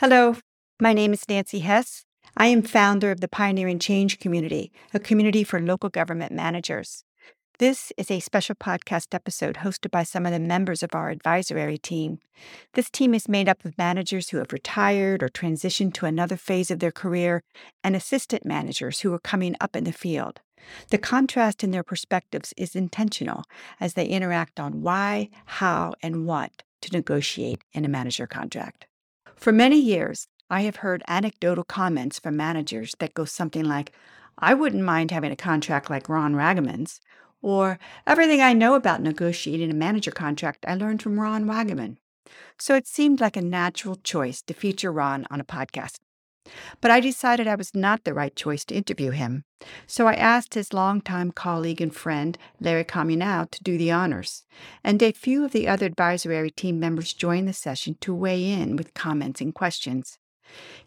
Hello, my name is Nancy Hess. I am founder of the Pioneering Change Community, a community for local government managers. This is a special podcast episode hosted by some of the members of our advisory team. This team is made up of managers who have retired or transitioned to another phase of their career and assistant managers who are coming up in the field. The contrast in their perspectives is intentional as they interact on why, how, and what to negotiate in a manager contract. For many years, I have heard anecdotal comments from managers that go something like, I wouldn't mind having a contract like Ron Wagenmann's, or everything I know about negotiating a manager contract I learned from Ron Wagenmann. So it seemed like a natural choice to feature Ron on a podcast. But I decided I was not the right choice to interview him. So I asked his longtime colleague and friend, Larry Comunale, to do the honors. And a few of the other advisory team members joined the session to weigh in with comments and questions.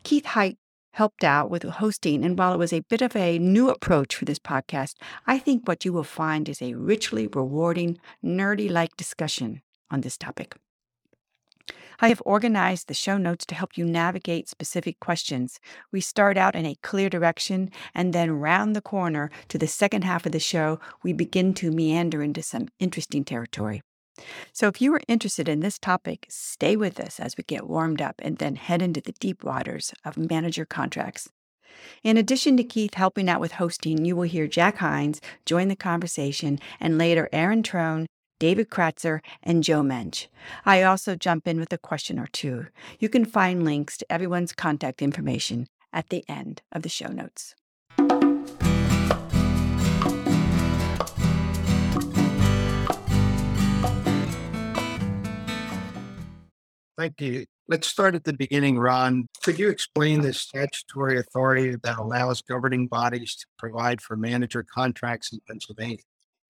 Keith Height helped out with hosting, and while it was a bit of a new approach for this podcast, I think what you will find is a richly rewarding, nerdy like discussion on this topic. I have organized the show notes to help you navigate specific questions. We start out in a clear direction and then round the corner to the second half of the show, we begin to meander into some interesting territory. So, if you are interested in this topic, stay with us as we get warmed up and then head into the deep waters of manager contracts. In addition to Keith helping out with hosting, you will hear Jack Hines join the conversation and later Erin Trone, David Kratzer, and Joe Mench. I also jump in with a question or two. You can find links to everyone's contact information at the end of the show notes. Thank you. Let's start at the beginning, Ron. Could you explain the statutory authority that allows governing bodies to provide for manager contracts in Pennsylvania?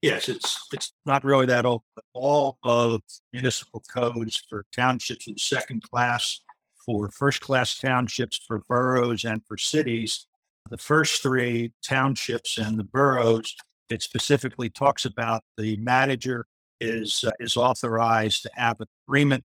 Yes, it's it's not really that old. All of municipal codes for townships in second class, for first class townships, for boroughs, and for cities. The first three townships and the boroughs, it specifically talks about the manager is uh, is authorized to have an agreement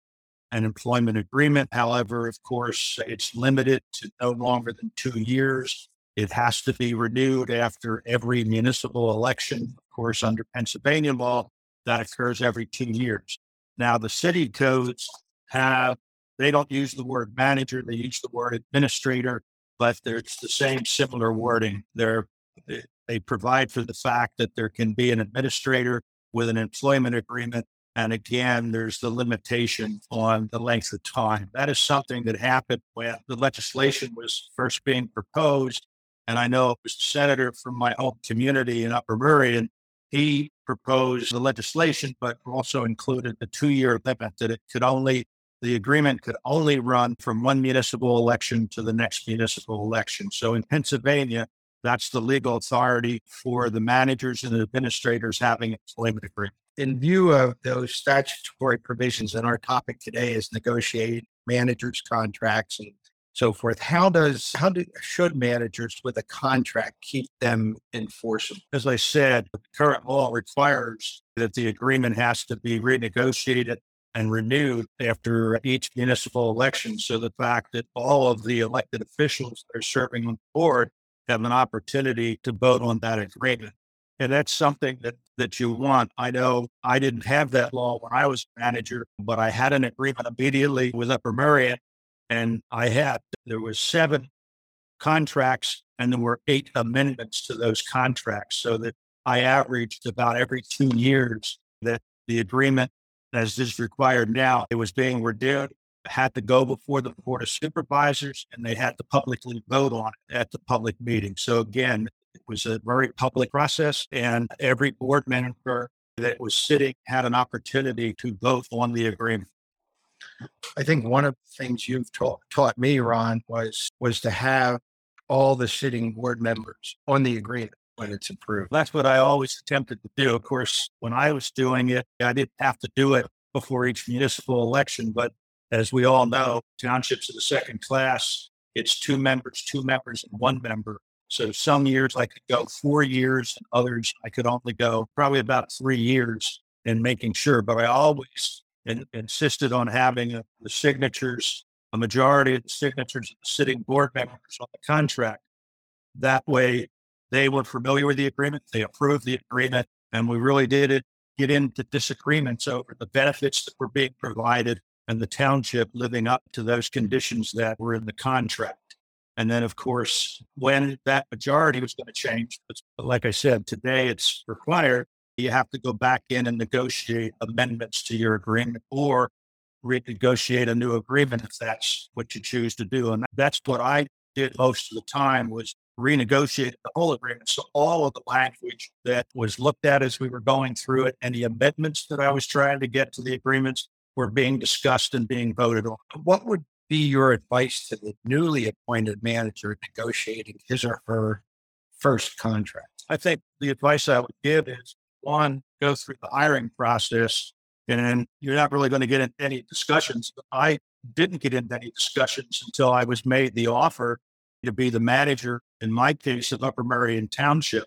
an employment agreement. However, of course, it's limited to no longer than two years. It has to be renewed after every municipal election. Course, under Pennsylvania law, that occurs every two years. Now, the city codes have, they don't use the word manager, they use the word administrator, but there's the same similar wording. They're, they provide for the fact that there can be an administrator with an employment agreement and again, there's the limitation on the length of time. That is something that happened when the legislation was first being proposed. And I know it was the senator from my home community in Upper Merion, and he proposed the legislation, but also included a two year limit that it could only, the agreement could only run from one municipal election to the next municipal election. So in Pennsylvania, that's the legal authority for the managers and the administrators having a employment agreement in view of those statutory provisions, and our topic today is negotiating managers' contracts and so forth. How does how do should managers with a contract keep them enforceable? As I said, the current law requires that the agreement has to be renegotiated and renewed after each municipal election. So the fact that all of the elected officials that are serving on the board have an opportunity to vote on that agreement. And that's something that, that you want. I know I didn't have that law when I was manager, but I had an agreement immediately with Upper Merion. And I had, there was seven contracts and there were eight amendments to those contracts. So that I averaged about every two years that the agreement as is required now, it was being renewed, had to go before the Board of Supervisors and they had to publicly vote on it at the public meeting. So again, it was a very public process, and every board member that was sitting had an opportunity to vote on the agreement. I think one of the things you've taught, taught me, Ron, was was to have all the sitting board members on the agreement when it's approved. That's what I always attempted to do. Of course, when I was doing it, I didn't have to do it before each municipal election. But as we all know, townships of the second class, it's two members, two members, and one member. So some years I could go four years, and others I could only go probably about three years in making sure. But I always in, insisted on having uh, the signatures a majority of the signatures of the sitting board members on the contract. That way, they were familiar with the agreement, they approved the agreement, and we really did get into disagreements over the benefits that were being provided and the township living up to those conditions that were in the contract. And then, of course, when that majority was going to change, like I said, today it's required, you have to go back in and negotiate amendments to your agreement or renegotiate a new agreement if that's what you choose to do. And that's what I did most of the time was renegotiate the whole agreement. So all of the language that was looked at as we were going through it, and the amendments that I was trying to get to the agreements were being discussed and being voted on. What would be your advice to the newly appointed manager negotiating his or her first contract? I think the advice I would give is one, go through the hiring process and you're not really going to get into any discussions. I didn't get into any discussions until I was made the offer to be the manager, in my case, of Upper Merion Township.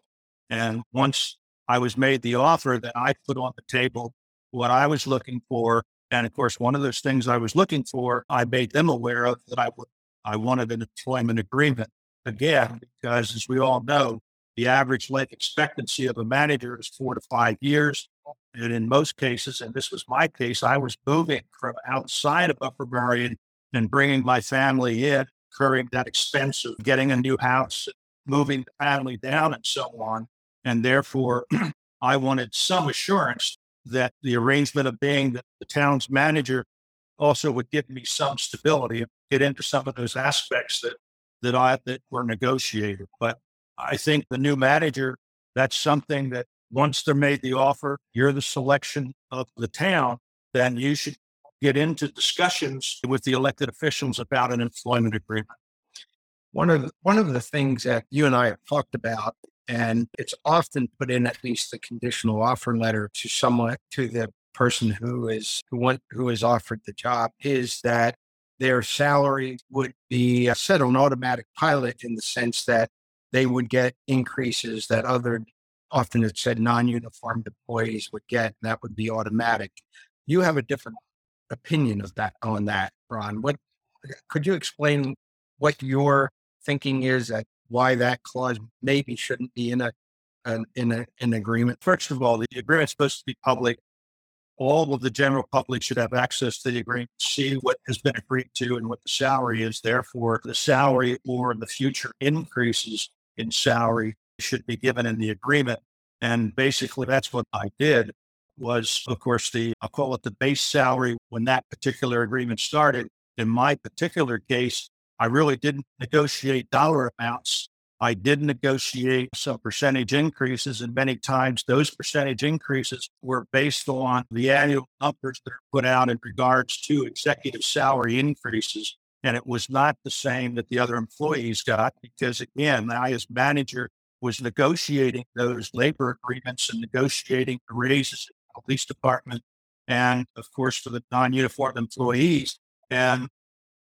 And once I was made the offer, then I put on the table what I was looking for. And of course, one of those things I was looking for, I made them aware of that I, I wanted an employment agreement again, because as we all know, the average life expectancy of a manager is four to five years. And in most cases, and this was my case, I was moving from outside of Upper Merion and bringing my family in, incurring that expense of getting a new house, moving the family down, and so on. And therefore, I wanted some assurance that the arrangement of being the, the town's manager also would give me some stability and get into some of those aspects that that I that were negotiated. But I think the new manager, that's something that once they're made the offer, you're the selection of the town, then you should get into discussions with the elected officials about an employment agreement. One of the, one of the things that you and I have talked about, and it's often put in at least the conditional offer letter to someone to the person who is who want who is offered the job, is that their salary would be uh, set on automatic pilot in the sense that they would get increases that other often it said non-uniformed employees would get. That would be automatic. You have a different opinion of that on that, Ron. What could you explain what your thinking is that why that clause maybe shouldn't be in a an in a, an agreement? First of all, the agreement's supposed to be public. All of the general public should have access to the agreement, see what has been agreed to and what the salary is. Therefore, the salary or the future increases in salary should be given in the agreement. And basically, that's what I did was, of course, the, I'll call it the base salary when that particular agreement started. In my particular case, I really didn't negotiate dollar amounts. I did negotiate some percentage increases, and many times those percentage increases were based on the annual numbers that are put out in regards to executive salary increases. And it was not the same that the other employees got because, again, I, as manager, was negotiating those labor agreements and negotiating the raises in the police department and, of course, for the non uniformed employees. And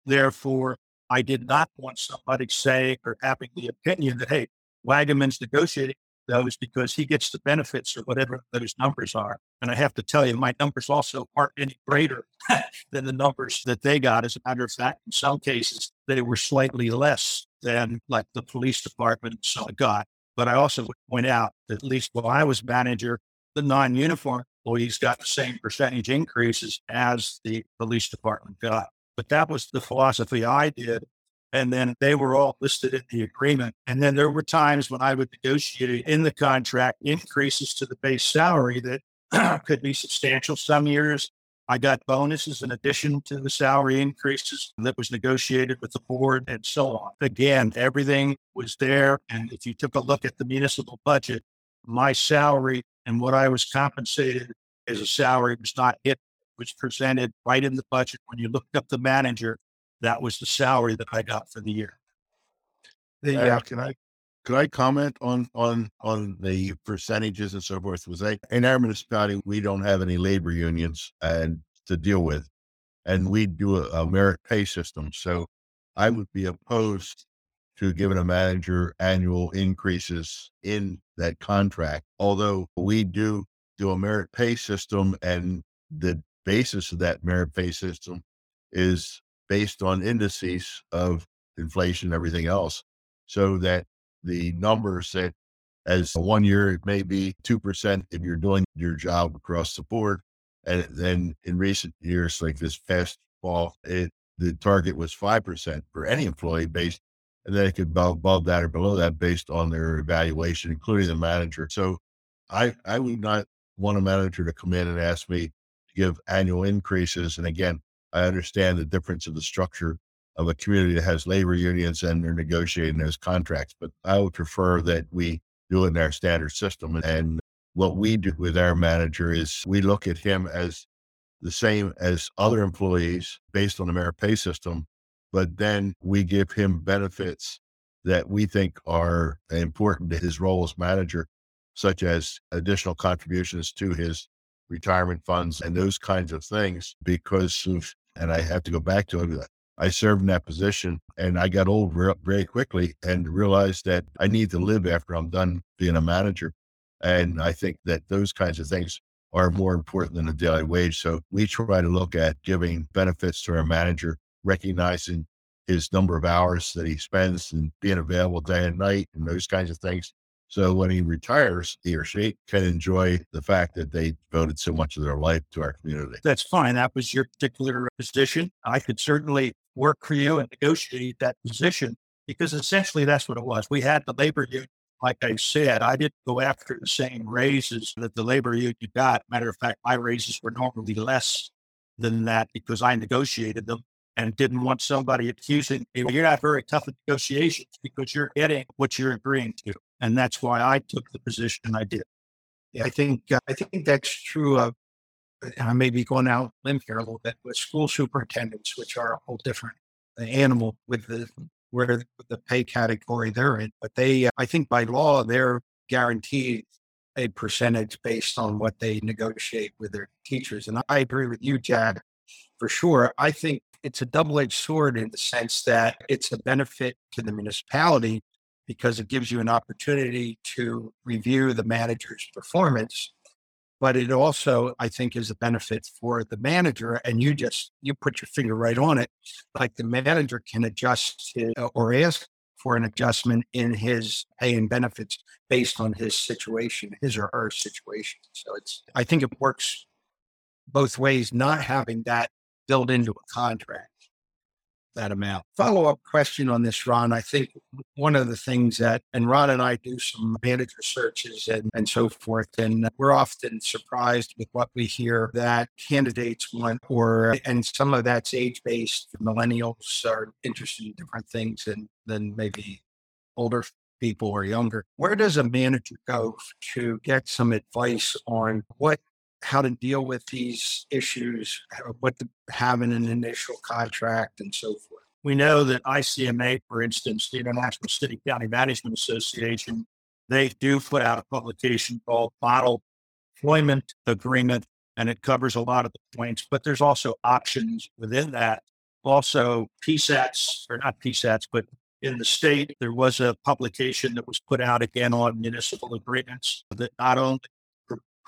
therefore, I did not want somebody saying or having the opinion that, hey, Wagenmann's negotiating those because he gets the benefits or whatever those numbers are. And I have to tell you, my numbers also aren't any greater than the numbers that they got. As a matter of fact, in some cases, they were slightly less than like the police department so got. But I also would point out that at least while I was manager, the non-uniform employees got the same percentage increases as the police department got. But that was the philosophy I did. And then they were all listed in the agreement. And then there were times when I would negotiate in the contract increases to the base salary that could be substantial. Some years I got bonuses in addition to the salary increases that was negotiated with the board and so on. Again, everything was there. And if you took a look at the municipal budget, my salary and what I was compensated as a salary was not hit was presented right in the budget. When you looked up the manager, that was the salary that I got for the year. The, uh, can I could I comment on on on the percentages and so forth? Was I in our municipality we don't have any labor unions and to deal with, and we do a, a merit pay system. So I would be opposed to giving a manager annual increases in that contract. Although we do do a merit pay system and the basis of that merit pay system is based on indices of inflation, and everything else, so that the numbers that as one year it may be 2% if you're doing your job across the board. And then in recent years, like this past fall, it the target was 5% for any employee based, and then it could go above that or below that based on their evaluation, including the manager. So I, I would not want a manager to come in and ask me to give annual increases. And again, I understand the difference of the structure of a community that has labor unions and they're negotiating those contracts, but I would prefer that we do it in our standard system. And what we do with our manager is we look at him as the same as other employees based on the merit pay system, but then we give him benefits that we think are important to his role as manager, such as additional contributions to his retirement funds and those kinds of things because of, and I have to go back to it. I served in that position and I got old very quickly and realized that I need to live after I'm done being a manager. And I think that those kinds of things are more important than a daily wage. So we try to look at giving benefits to our manager, recognizing his number of hours that he spends and being available day and night and those kinds of things. So when he retires, he or she can enjoy the fact that they devoted so much of their life to our community. That's fine. That was your particular position. I could certainly work for you and negotiate that position because essentially that's what it was. We had the labor union like I said, I didn't go after the same raises that the labor union got. Matter of fact, my raises were normally less than that because I negotiated them and didn't want somebody accusing me. You're not very tough at negotiations because you're getting what you're agreeing to. And that's why I took the position I did. I think uh, I think that's true of. I may be going out limb here a little bit with school superintendents, which are a whole different animal with the where the pay category they're in. But they, uh, I think by law, they're guaranteed a percentage based on what they negotiate with their teachers. And I agree with you, Jad, for sure. I think it's a double edged sword in the sense that it's a benefit to the municipality because it gives you an opportunity to review the manager's performance but it also i think is a benefit for the manager and you just you put your finger right on it. Like the manager can adjust his, or ask for an adjustment in his pay and benefits based on his situation his or her situation. So it's i think it works both ways not having that built into a contract that amount. Follow up question on this, Ron. I think one of the things that, and Ron and I do some manager searches and, and so forth, and we're often surprised with what we hear that candidates want, or, and some of that's age based. Millennials are interested in different things than, than maybe older people or younger. Where does a manager go to get some advice on what how to deal with these issues, what to have in an initial contract, and so forth. We know that ICMA, for instance, the International City County Management Association, they do put out a publication called Model Employment Agreement, and it covers a lot of the points, but there's also options within that. Also, PSATs, or not PSATs, but in the state, there was a publication that was put out again on municipal agreements that not only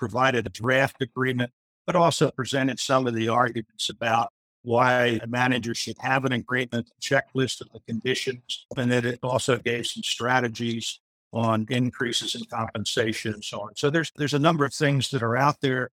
provided a draft agreement, but also presented some of the arguments about why a manager should have an agreement, checklist of the conditions, and that it also gave some strategies on increases in compensation and so on. So there's there's a number of things that are out there,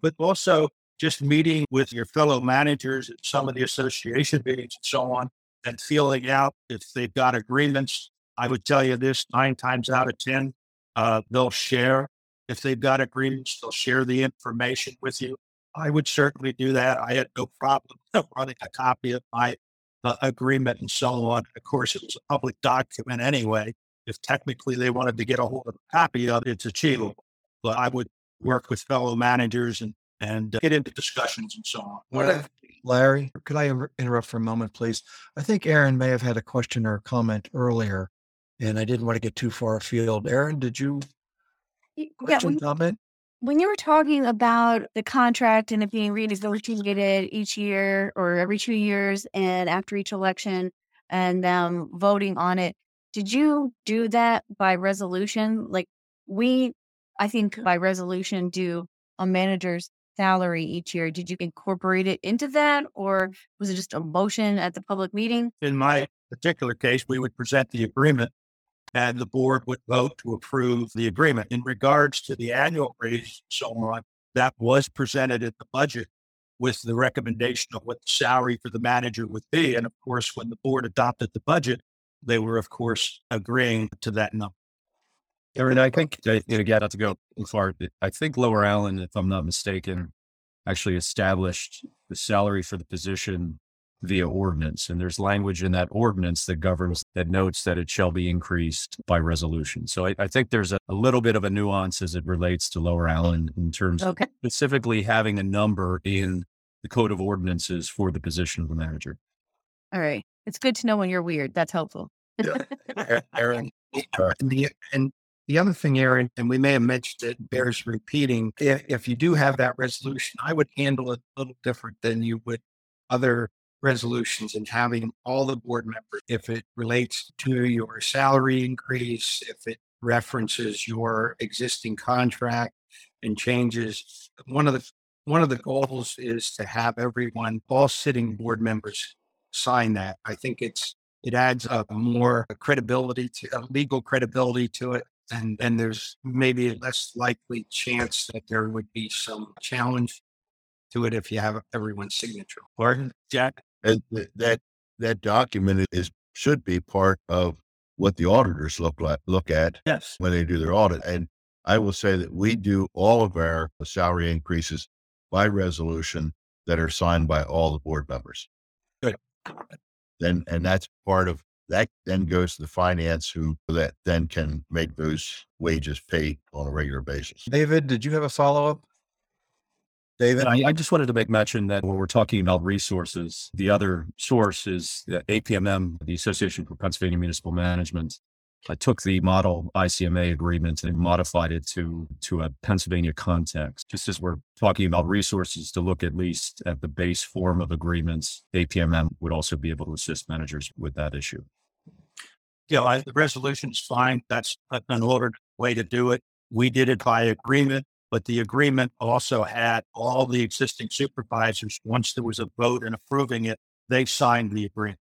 but also just meeting with your fellow managers at some of the association meetings and so on, and feeling out if they've got agreements. I would tell you this nine times out of ten, uh, they'll share if they've got agreements, they'll share the information with you. I would certainly do that. I had no problem running a copy of my uh, agreement and so on. Of course, it was a public document anyway. If technically they wanted to get a hold of a copy of it, it's achievable. But I would work with fellow managers and and uh, get into discussions and so on. What Larry, could I interrupt for a moment, please? I think Erin may have had a question or comment earlier, and I didn't want to get too far afield. Erin, did you yeah, when, comment? When you were talking about the contract and it being renegotiated each year or every two years and after each election and um, voting on it, did you do that by resolution? Like we, I think by resolution, do a managers salary each year. Did you incorporate it into that or was it just a motion at the public meeting? In my particular case, we would present the agreement and the board would vote to approve the agreement. In regards to the annual raise so on, that was presented at the budget with the recommendation of what the salary for the manager would be. And of course, when the board adopted the budget, they were, of course, agreeing to that number. Erin, I think, again, not to go too far, I think Lower Allen, if I'm not mistaken, actually established the salary for the position via ordinance. And there's language in that ordinance that governs that notes that it shall be increased by resolution. So I, I think there's a, a, little bit of a nuance as it relates to Lower Allen in terms okay. of specifically having a number in the code of ordinances for the position of the manager. All right. It's good to know when you're weird. That's helpful. Er, Erin, and the, and the other thing, Erin, and we may have mentioned it, bears repeating. If, if you do have that resolution, I would handle it a little different than you would other resolutions and having all the board members, if it relates to your salary increase, if it references your existing contract and changes, one of the one of the goals is to have everyone, all sitting board members sign that. I think it's it adds a more credibility to a legal credibility to it. And then there's maybe a less likely chance that there would be some challenge to it if you have everyone's signature. Or Jack? And th- that that document is should be part of what the auditors look like look at yes. when they do their audit. And I will say that we do all of our salary increases by resolution that are signed by all the board members. Good. Then and that's part of that then goes to the finance who that then can make those wages paid on a regular basis. David, did you have a follow up? David? I, I, just wanted to make mention that when we're talking about resources, the other source is the APMM, the Association for Pennsylvania Municipal Management. I took the model ICMA agreement and modified it to, to a Pennsylvania context. Just as we're talking about resources to look at least at the base form of agreements, APMM would also be able to assist managers with that issue. Yeah, I, the resolution is fine. That's an ordered way to do it. We did it by agreement but the agreement also had all the existing supervisors. Once there was a vote in approving it, they signed the agreement.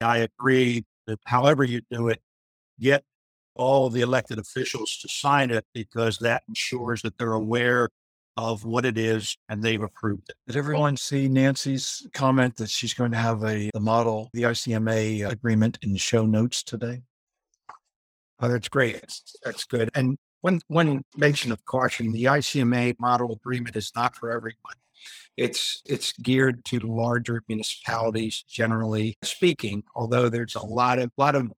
I agree that however you do it, get all the elected officials to sign it because that ensures that they're aware of what it is and they've approved it. Did everyone see Nancy's comment that she's going to have a the model, the ICMA agreement in show notes today? Oh, that's great. That's, that's good. And one one mention of caution: the ICMA model agreement is not for everyone. It's it's geared to larger municipalities, generally speaking. Although there's a lot of lot of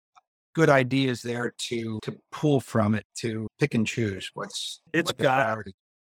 good ideas there to to pull from it to pick and choose what's it's what got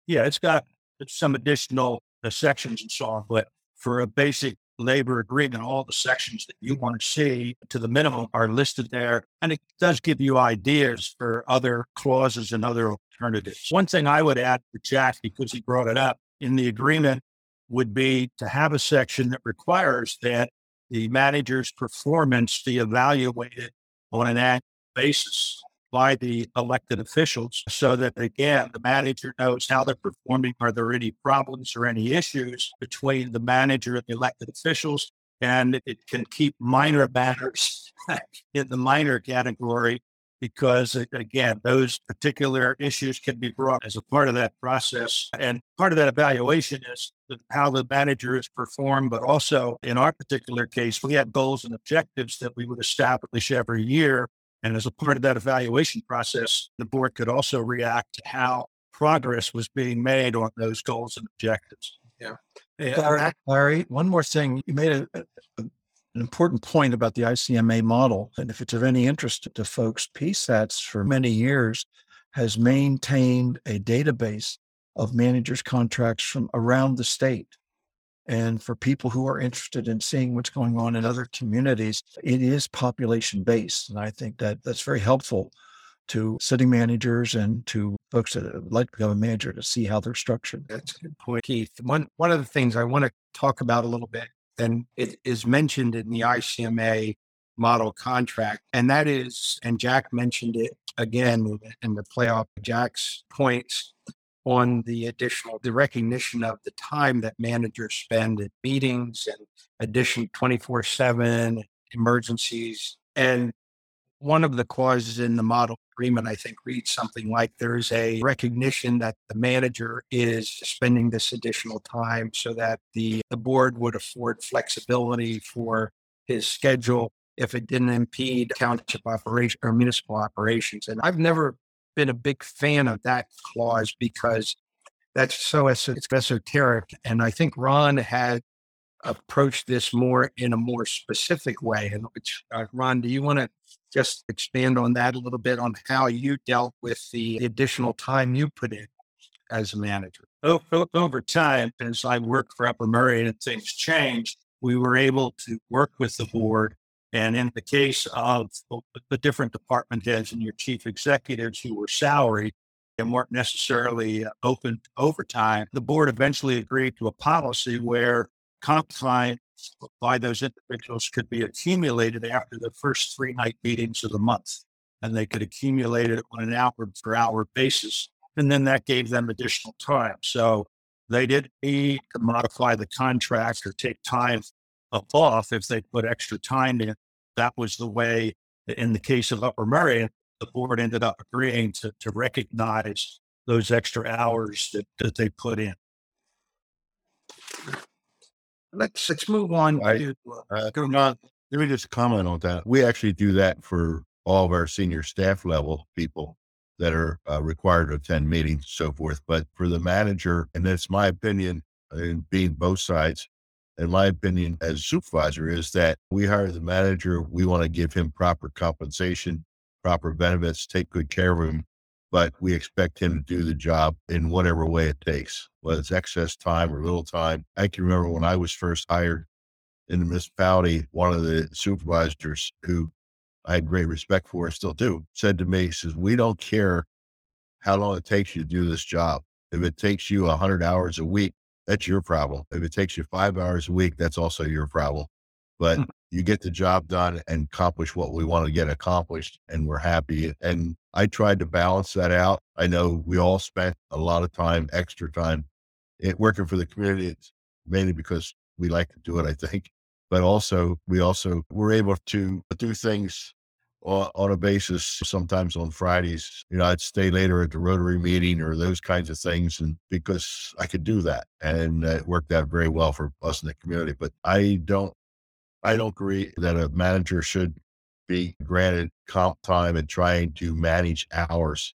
yeah it's got some additional uh, sections and so on but for a basic labor agreement, all the sections that you want to see to the minimum are listed there. And it does give you ideas for other clauses and other alternatives. One thing I would add to Jack, because he brought it up in the agreement, would be to have a section that requires that the manager's performance be evaluated on an annual basis by the elected officials so that again the manager knows how they're performing. Are there any problems or any issues between the manager and the elected officials? And it can keep minor matters in the minor category because again those particular issues can be brought as a part of that process. And part of that evaluation is how the manager is performed but also in our particular case we had goals and objectives that we would establish every year and as a part of that evaluation process, the board could also react to how progress was being made on those goals and objectives. Yeah. Larry, Larry one more thing. You made a, a, an important point about the ICMA model. And if it's of any interest to folks, PSATS for many years has maintained a database of managers' contracts from around the state. And for people who are interested in seeing what's going on in other communities, it is population based. And I think that that's very helpful to city managers and to folks that would like to become a manager to see how they're structured. That's a good point, Keith. One one of the things I want to talk about a little bit, and it is mentioned in the ICMA model contract, and that is, and Jack mentioned it again in the playoff Jack's points, on the additional, the recognition of the time that managers spend at meetings and addition 24 7 emergencies. And one of the clauses in the model agreement, I think, reads something like there's a recognition that the manager is spending this additional time so that the, the board would afford flexibility for his schedule if it didn't impede township operation or municipal operations. And I've never been a big fan of that clause because that's so it's esoteric. And I think Ron had approached this more in a more specific way. And which, uh, Ron, do you want to just expand on that a little bit on how you dealt with the additional time you put in as a manager? Oh, over time, as I worked for Upper Merion and things changed, we were able to work with the board and in the case of the different department heads and your chief executives who were salaried and weren't necessarily uh, open to overtime, the board eventually agreed to a policy where comp time by those individuals could be accumulated after the first three night meetings of the month. And they could accumulate it on an hour per hour basis. And then that gave them additional time. So they did need to modify the contract or take time off if they put extra time in. That was the way, in the case of Upper Merion, the board ended up agreeing to, to recognize those extra hours that, that they put in. Let's let's move on I- to Uh, Ron, let me just comment on that. We actually do that for all of our senior staff level people that are uh, required to attend meetings and so forth. But for the manager, and that's my opinion, in being both sides, in my opinion, as supervisor, is that we hire the manager. We want to give him proper compensation, proper benefits, take good care of him, but we expect him to do the job in whatever way it takes, whether it's excess time or little time. I can remember when I was first hired in the municipality, one of the supervisors who I had great respect for, still do, said to me, says, We don't care how long it takes you to do this job. If it takes you 100 hours a week, that's your problem. If it takes you five hours a week, that's also your problem. But Hmm. you get the job done and accomplish what we want to get accomplished, and we're happy. And I tried to balance that out. I know we all spent a lot of time, extra time, it, working for the community. It's mainly because we like to do it, I think. But also, we also were able to do things on, a basis. Sometimes on Fridays, you know, I'd stay later at the Rotary meeting or those kinds of things, and because I could do that, and it worked out very well for us in the community. But I don't, I don't agree that a manager should be granted comp time and trying to manage hours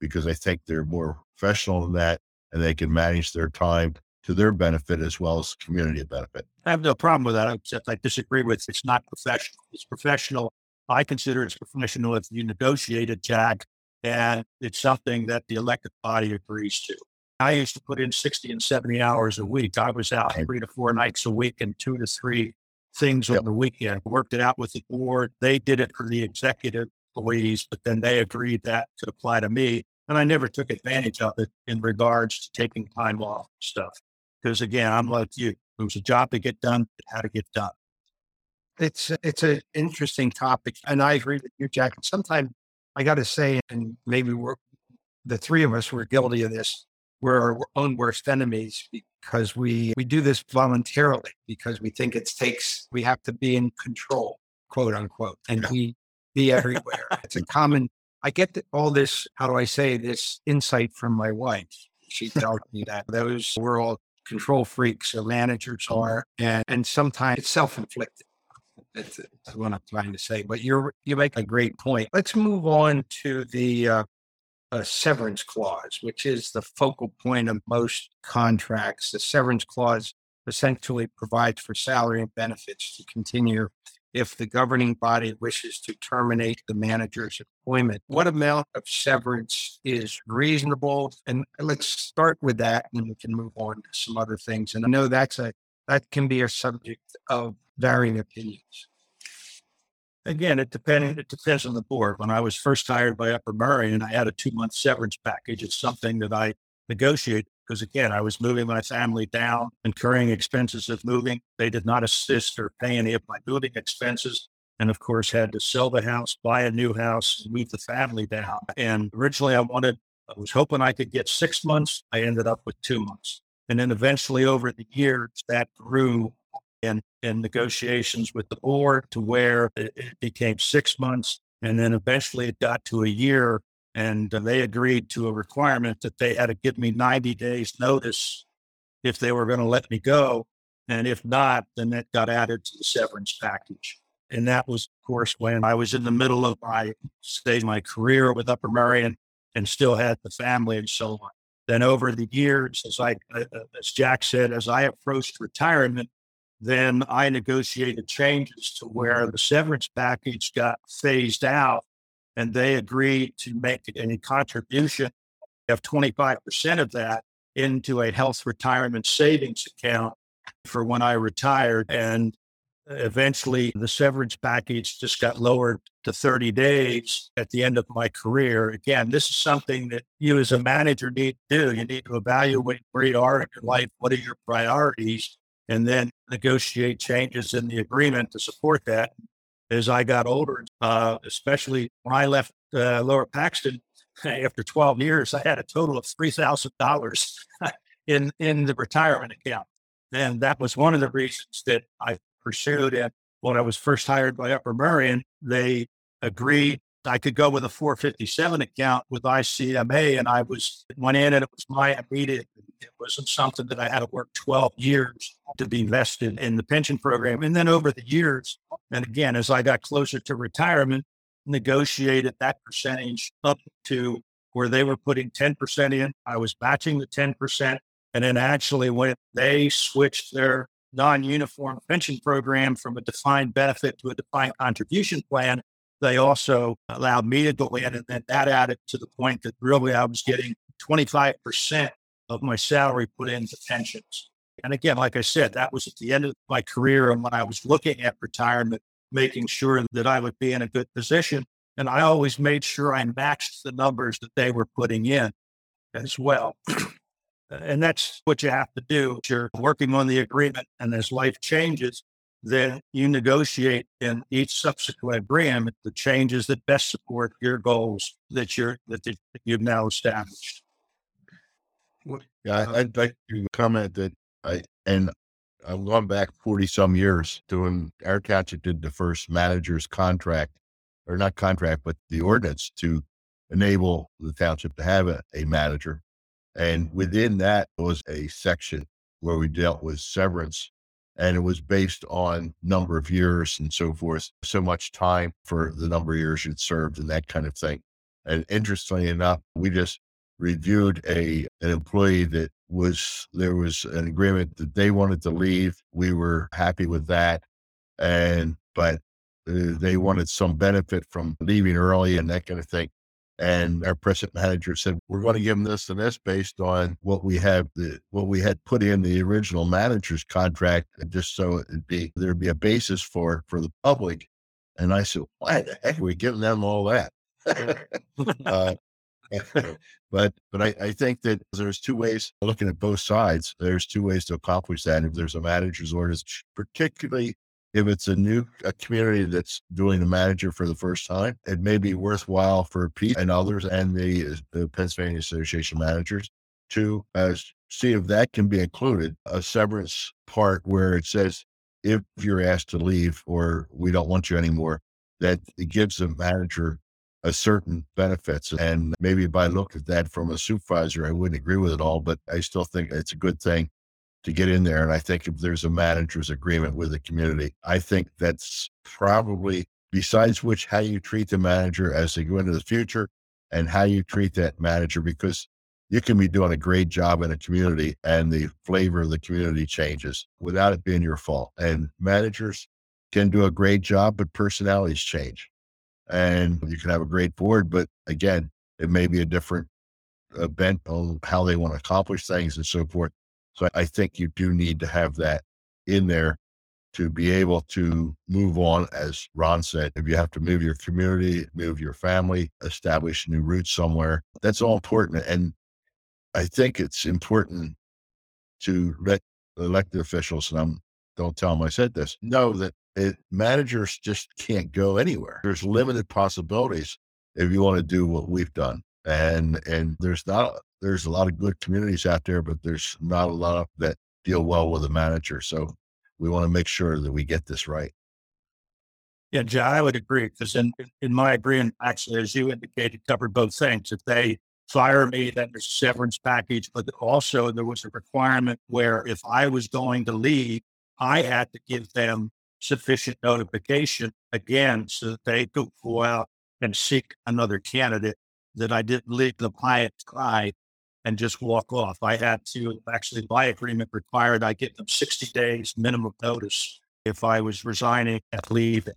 because I think they're more professional than that, and they can manage their time to their benefit as well as community benefit. I have no problem with that, except I disagree with it's not professional. It's professional. I consider it's professional if you negotiate a JAG and it's something that the elected body agrees to. I used to put in 60 and 70 hours a week. I was out three to four nights a week and two to three things Yep. on the weekend. Worked it out with the board. They did it for the executive employees, but then they agreed that could apply to me. And I never took advantage of it in regards to taking time off stuff. Because again, I'm like you. It was a job to get done, it had to get done. It's it's an interesting topic, and I agree with you, Jack. And sometimes I got to say, and maybe we're the three of us were guilty of this. We're our own worst enemies because we we do this voluntarily because we think it takes we have to be in control, quote unquote, and we be everywhere. it's a common. I get all this. How do I say this insight from my wife? She tells me that those we're all control freaks, so managers are, and and sometimes it's self inflicted. That's, that's what I'm trying to say. But you're you make a great point. Let's move on to the uh, uh, severance clause, which is the focal point of most contracts. The severance clause essentially provides for salary and benefits to continue if the governing body wishes to terminate the manager's employment. What amount of severance is reasonable? And let's start with that, and we can move on to some other things. And I know that's a that can be a subject of varying opinions. Again, it depends. It depends on the board. When I was first hired by Upper Merion and I had a two month severance package, it's something that I negotiated because again, I was moving my family down, incurring expenses of moving. They did not assist or pay any of my moving expenses. And of course, had to sell the house, buy a new house, move the family down. And originally, I wanted I was hoping I could get six months. I ended up with two months. And then eventually over the years, that grew in, in negotiations with the board to where it, it became six months. And then eventually it got to a year and they agreed to a requirement that they had to give me 90 days notice if they were going to let me go. And if not, then that got added to the severance package. And that was, of course, when I was in the middle of my stage, my career with Upper Merion and still had the family and so on. Then over the years, as I, uh, uh, as Jack said, as I approached retirement, then I negotiated changes to where the severance package got phased out and they agreed to make any contribution of 25% of that into a health retirement savings account for when I retired. And eventually the severance package just got lowered to 30 days at the end of my career. Again, this is something that you as a manager need to do. You need to evaluate where you are in your life, what are your priorities, and then negotiate changes in the agreement to support that. As I got older, uh, especially when I left uh, Lower Paxton after 12 years, I had a total of $3,000 in, in the retirement account. And that was one of the reasons that I pursued. And when I was first hired by Upper Merion, they agreed I could go with a 457 account with ICMA. And I was went in and it was my immediate, it wasn't something that I had to work 12 years to be vested in the pension program. And then over the years, and again, as I got closer to retirement, negotiated that percentage up to where they were putting 10% in. I was matching the 10%. And then actually, when they switched their non uniform pension program from a defined benefit to a defined contribution plan, they also allowed me to go in. And then that added to the point that really I was getting 25% of my salary put into pensions. And again, like I said, that was at the end of my career. And when I was looking at retirement, making sure that I would be in a good position. And I always made sure I matched the numbers that they were putting in as well. And that's what you have to do. If You're working on the agreement, and as life changes, then you negotiate in each subsequent agreement the changes that best support your goals that you're that, that you've now established. Yeah, uh I'd like to comment that I and I've gone back forty some years doing our township did the first manager's contract, or not contract, but the ordinance to enable the township to have a, a manager. And within that was a section where we dealt with severance and it was based on number of years and so forth, so much time for the number of years you'd served and that kind of thing. And interestingly enough, we just reviewed a an employee that was there was an agreement that they wanted to leave. We were happy with that, and but uh, they wanted some benefit from leaving early and that kind of thing. And our present manager said, we're going to give them this and this based on what we have, the, what we had put in the original manager's contract, just so it'd be, there'd be a basis for, for the public. And I said, why the heck are we giving them all that? uh, but but I, I think that there's two ways looking at both sides. There's two ways to accomplish that. If there's a manager's orders, particularly if it's a new a community that's doing the manager for the first time, it may be worthwhile for Pete and others and the, the Pennsylvania Association managers to uh, see if that can be included a severance part where it says if you're asked to leave or we don't want you anymore, that it gives the manager a certain benefits. And maybe if I looked at that from a supervisor, I wouldn't agree with it all, but I still think it's a good thing to get in there. And I think if there's a manager's agreement with the community, I think that's probably besides which how you treat the manager as they go into the future and how you treat that manager because you can be doing a great job in a community and the flavor of the community changes without it being your fault. And managers can do a great job, but personalities change. And you can have a great board, but again, it may be a different bent on how they want to accomplish things and so forth. So I think you do need to have that in there to be able to move on. As Ron said, if you have to move your community, move your family, establish new roots somewhere, that's all important. And I think it's important to let elected officials, and I'm, don't tell them I said this, know that it, managers just can't go anywhere. There's limited possibilities if you want to do what we've done. and and there's not there's a lot of good communities out there, but there's not a lot that deal well with a manager. So we want to make sure that we get this right. Yeah, Jay, I would agree because in, in my agreement, actually, as you indicated, covered both things. If they fire me, then there's a severance package, but also there was a requirement where if I was going to leave, I had to give them sufficient notification again so that they could go out and seek another candidate that I didn't leave the client side and just walk off. I had to actually, by agreement required I give them 60 days minimum notice if I was resigning and leaving.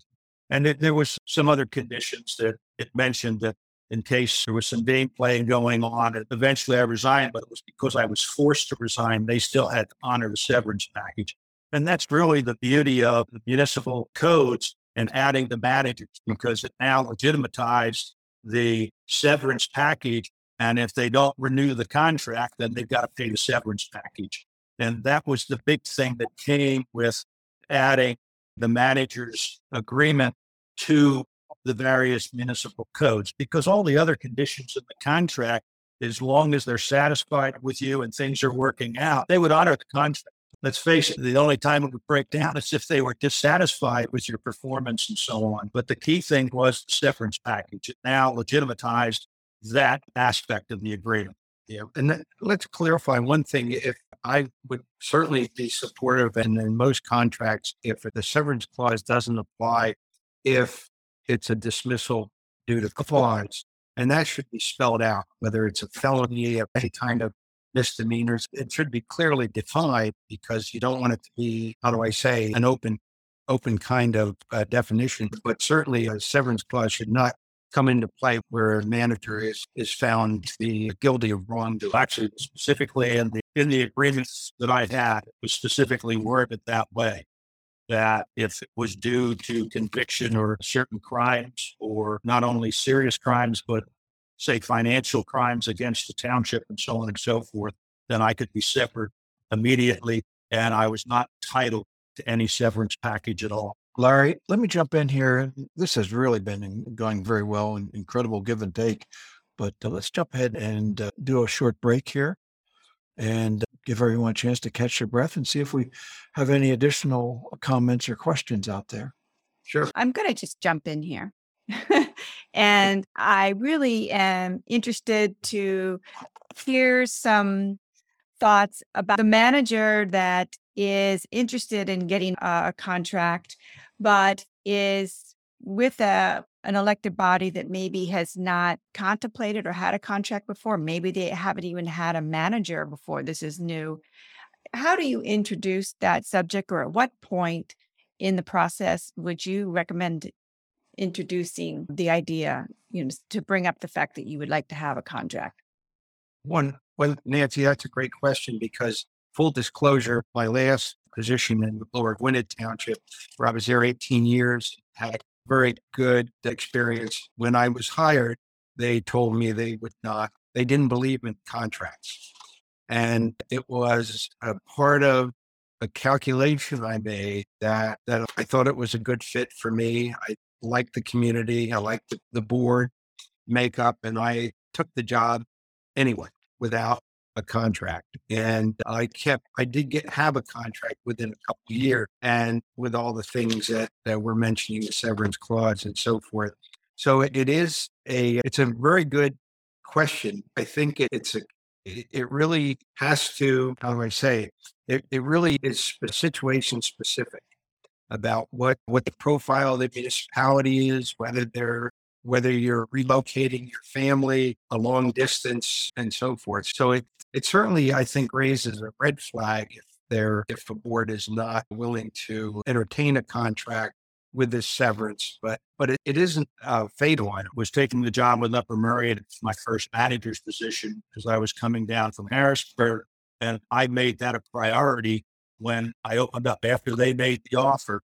And it, there was some other conditions that it mentioned that in case there was some game playing going on, and eventually I resigned, but it was because I was forced to resign. They still had to honor the severance package. And that's really the beauty of the municipal codes and adding the managers because it now legitimized the severance package. And if they don't renew the contract, then they've got to pay the severance package. And that was the big thing that came with adding the manager's agreement to the various municipal codes because all the other conditions in the contract, as long as they're satisfied with you and things are working out, they would honor the contract. Let's face it, the only time it would break down is if they were dissatisfied with your performance and so on. But the key thing was the severance package. It now legitimatized that aspect of the agreement. Yeah. And let's clarify one thing. If I would certainly be supportive, and in most contracts, if the severance clause doesn't apply, if it's a dismissal due to cause, and that should be spelled out, whether it's a felony or any kind of misdemeanors, it should be clearly defined because you don't want it to be, how do I say, an open, open kind of uh, definition. But certainly a severance clause should not come into play where a manager is is found to be guilty of wrongdoing. Actually, specifically in the in the agreements that I had, it was specifically worded that way. That if it was due to conviction or certain crimes, or not only serious crimes, but say financial crimes against the township and so on and so forth, then I could be severed immediately. And I was not entitled to any severance package at all. Larry, let me jump in here. This has really been going very well and incredible give and take. But uh, let's jump ahead and uh, do a short break here and give everyone a chance to catch their breath and see if we have any additional comments or questions out there. Sure. I'm going to just jump in here. and I really am interested to hear some thoughts about the manager that is interested in getting a contract, but is with a an elected body that maybe has not contemplated or had a contract before. Maybe they haven't even had a manager before. This is new. How do you introduce that subject, or at what point in the process would you recommend introducing the idea, you know, to bring up the fact that you would like to have a contract? One, well, Nancy, that's a great question because full disclosure, my last position in Lower Gwynedd Township, where I was there 18 years, had a very good experience. When I was hired, they told me they would not, they didn't believe in contracts. And it was a part of a calculation I made that, that I thought it was a good fit for me. I liked the community. I liked the, the board makeup and I took the job anyway without a contract. And I kept, I did get, have a contract within a couple years and with all the things that, that we're mentioning, the severance clause and so forth. So it, it is a, it's a very good question. I think it, it's a, it, it really has to, how do I say, it, it really is situation specific about what what the profile of the municipality is, whether they're whether you're relocating your family a long distance and so forth. So it it certainly, I think, raises a red flag if there if a board is not willing to entertain a contract with this severance, but but it, it isn't uh, fatal. I was taking the job with Upper Merion my first manager's position because I was coming down from Harrisburg, and I made that a priority when I opened up after they made the offer.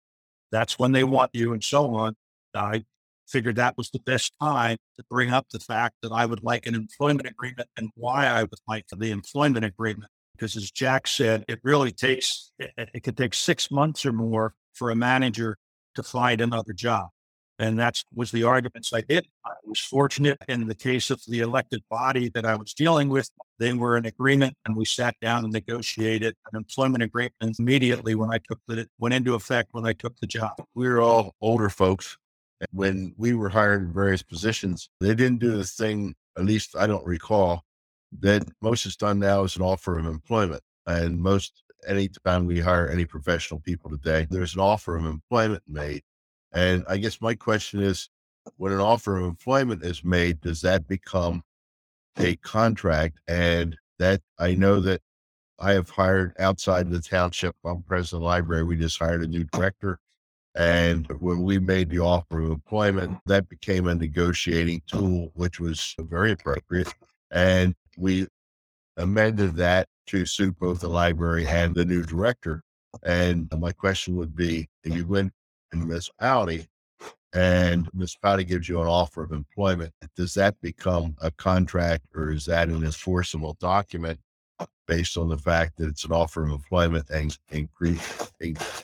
That's when they want you, and so on. I figured that was the best time to bring up the fact that I would like an employment agreement and why I would like the employment agreement. Because as Jack said, it really takes, it, it could take six months or more for a manager to find another job. And that was the arguments I did. I was fortunate in the case of the elected body that I was dealing with. They were in agreement and we sat down and negotiated an employment agreement immediately when I took the, went into effect when I took the job. We were all older folks. When we were hired in various positions, they didn't do the thing, at least I don't recall, that most is done now is an offer of employment. And most, anytime we hire any professional people today, there's an offer of employment made and I guess my question is when an offer of employment is made, does that become a contract? And that I know that I have hired outside the township. I'm president of the library. We just hired a new director. And when we made the offer of employment, that became a negotiating tool, which was very appropriate. And we amended that to suit both the library and the new director. And my question would be if you went in municipality and municipality gives you an offer of employment, does that become a contract or is that an enforceable document based on the fact that it's an offer of employment and increase,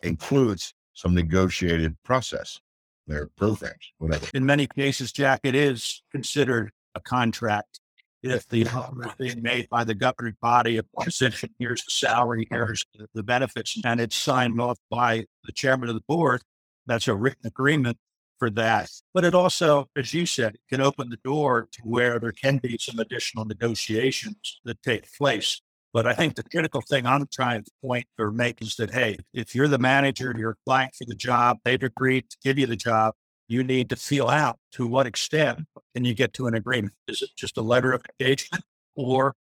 includes some negotiated process, their programs, whatever. In many cases, Jack, it is considered a contract if the offer is being made by the governing body of position, here's the salary, here's the benefits, and it's signed off by the chairman of the board, that's a written agreement for that. But it also, as you said, can open the door to where there can be some additional negotiations that take place. But I think the critical thing I'm trying to point or make is that, hey, if you're the manager, you're applying for the job, they've agreed to give you the job, you need to feel out to what extent can you get to an agreement? Is it just a letter of engagement or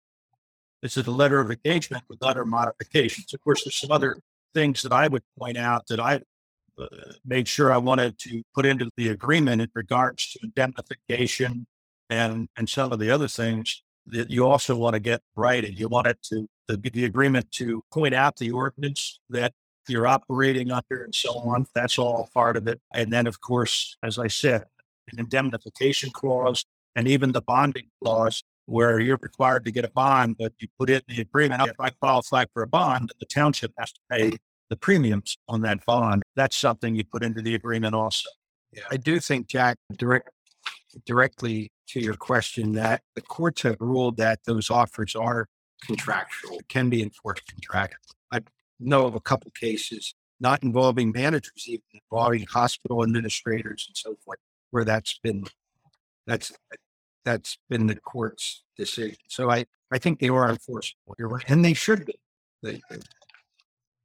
is it a letter of engagement with other modifications? Of course, there's some other things that I would point out that I uh, made sure I wanted to put into the agreement in regards to indemnification and and some of the other things that you also want to get right. And you want it to the, the agreement to point out the ordinance that you're operating under and so on. That's all part of it. And then, of course, as I said, an indemnification clause and even the bonding clause where you're required to get a bond, but you put it in the agreement. If I qualify for a bond, the township has to pay the premiums on that bond. That's something you put into the agreement also. Yeah. I do think, Jack, direct, directly to your question, that the courts have ruled that those offers are contractual, can be enforced contractually. I know of a couple cases, not involving managers, even involving hospital administrators and so forth, where that's been that's that's been the court's decision. So I I think they are enforceable. And they should be. They, they,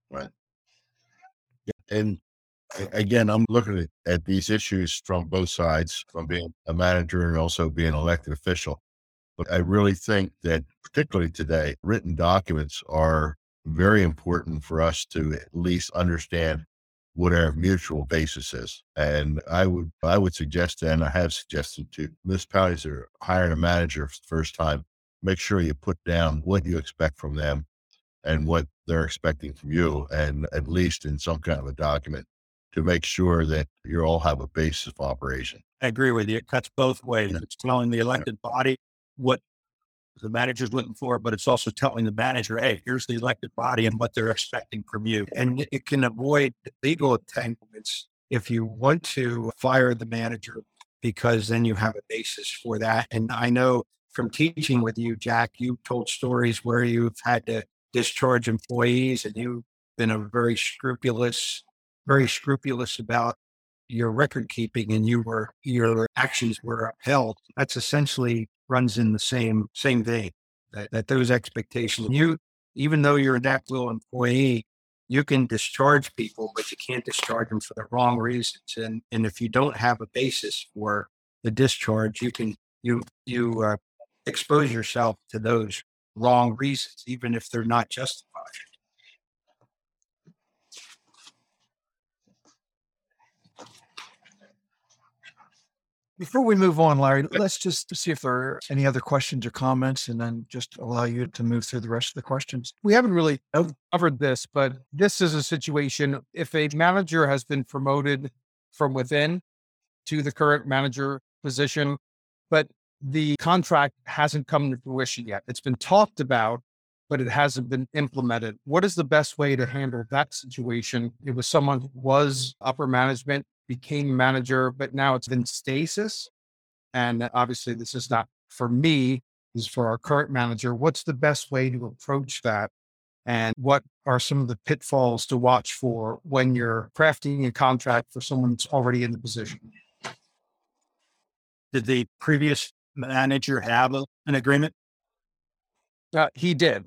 right. And again, I'm looking at, at these issues from both sides, from being a manager and also being an elected official. But I really think that, particularly today, written documents are very important for us to at least understand what our mutual basis is. And I would I would suggest, and I have suggested to municipalities that are hiring a manager for the first time, make sure you put down what you expect from them and what they're expecting from you, and at least in some kind of a document to make sure that you all have a basis of operation. I agree with you. It cuts both ways. It's telling the elected body what the manager's looking for, but it's also telling the manager, hey, here's the elected body and what they're expecting from you. And it can avoid legal entanglements if you want to fire the manager, because then you have a basis for that. And I know from teaching with you, Jack, you've told stories where you've had to discharge employees and you've been a very scrupulous, very scrupulous about your record keeping and you were your actions were upheld. That's essentially runs in the same same vein. That, that those expectations you even though you're a at employee, you can discharge people, but you can't discharge them for the wrong reasons. And and if you don't have a basis for the discharge, you can you you uh, expose yourself to those wrong reasons, even if they're not justified. Before we move on, Larry, let's just see if there are any other questions or comments and then just allow you to move through the rest of the questions. We haven't really covered this, but this is a situation if a manager has been promoted from within to the current manager position, but the contract hasn't come to fruition yet. It's been talked about, but it hasn't been implemented. What is the best way to handle that situation? It was someone who was upper management became manager, but now it's in stasis. And obviously, this is not for me, this is for our current manager. What's the best way to approach that? And what are some of the pitfalls to watch for when you're crafting a contract for someone that's already in the position? Did the previous manager have a, an agreement? Uh, he did.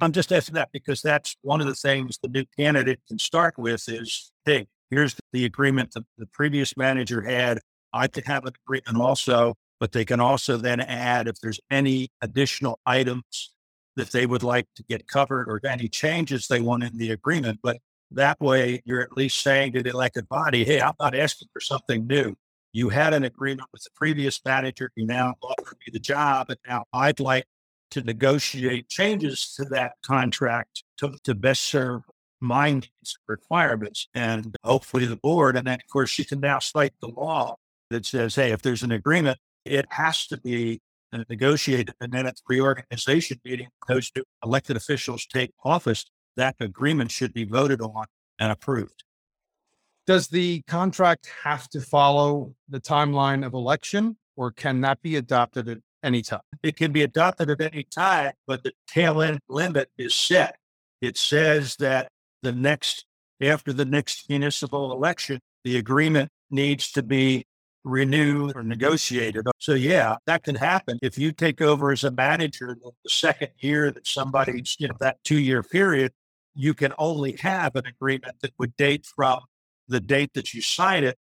I'm just asking that because that's one of the things the new candidate can start with is, hey, here's the agreement that the previous manager had. I could have an agreement also, but they can also then add if there's any additional items that they would like to get covered or any changes they want in the agreement. But that way, you're at least saying to the elected body, hey, I'm not asking for something new. You had an agreement with the previous manager. You now offered me the job. And now I'd like to negotiate changes to that contract to, to best serve my needs requirements and hopefully the board. And then, of course, you can now cite the law that says, hey, if there's an agreement, it has to be uh, negotiated. And then at the reorganization meeting, those new elected officials take office, that agreement should be voted on and approved. Does the contract have to follow the timeline of election or can that be adopted at any time? It can be adopted at any time, but the tail end limit is set. It says that the next, after the next municipal election, the agreement needs to be renewed or negotiated. So, yeah, that can happen. If you take over as a manager the second year that somebody's, you know, that two year period, you can only have an agreement that would date from the date that you sign it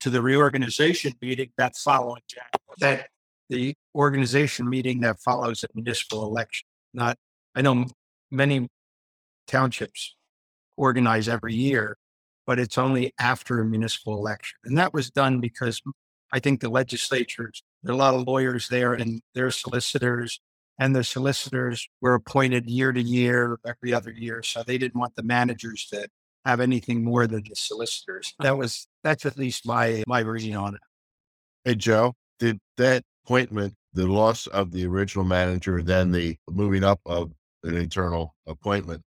to the reorganization meeting that following January. That the organization meeting that follows a municipal election. Not, I know many townships organize every year, but it's only after a municipal election. And that was done because I think the legislatures, there are a lot of lawyers there and their solicitors, and the solicitors were appointed year to year, every other year. So they didn't want the managers to have anything more than the solicitors. That was, that's at least my, my reading on it. Hey, Joe, did that appointment, the loss of the original manager, then the moving up of an internal appointment,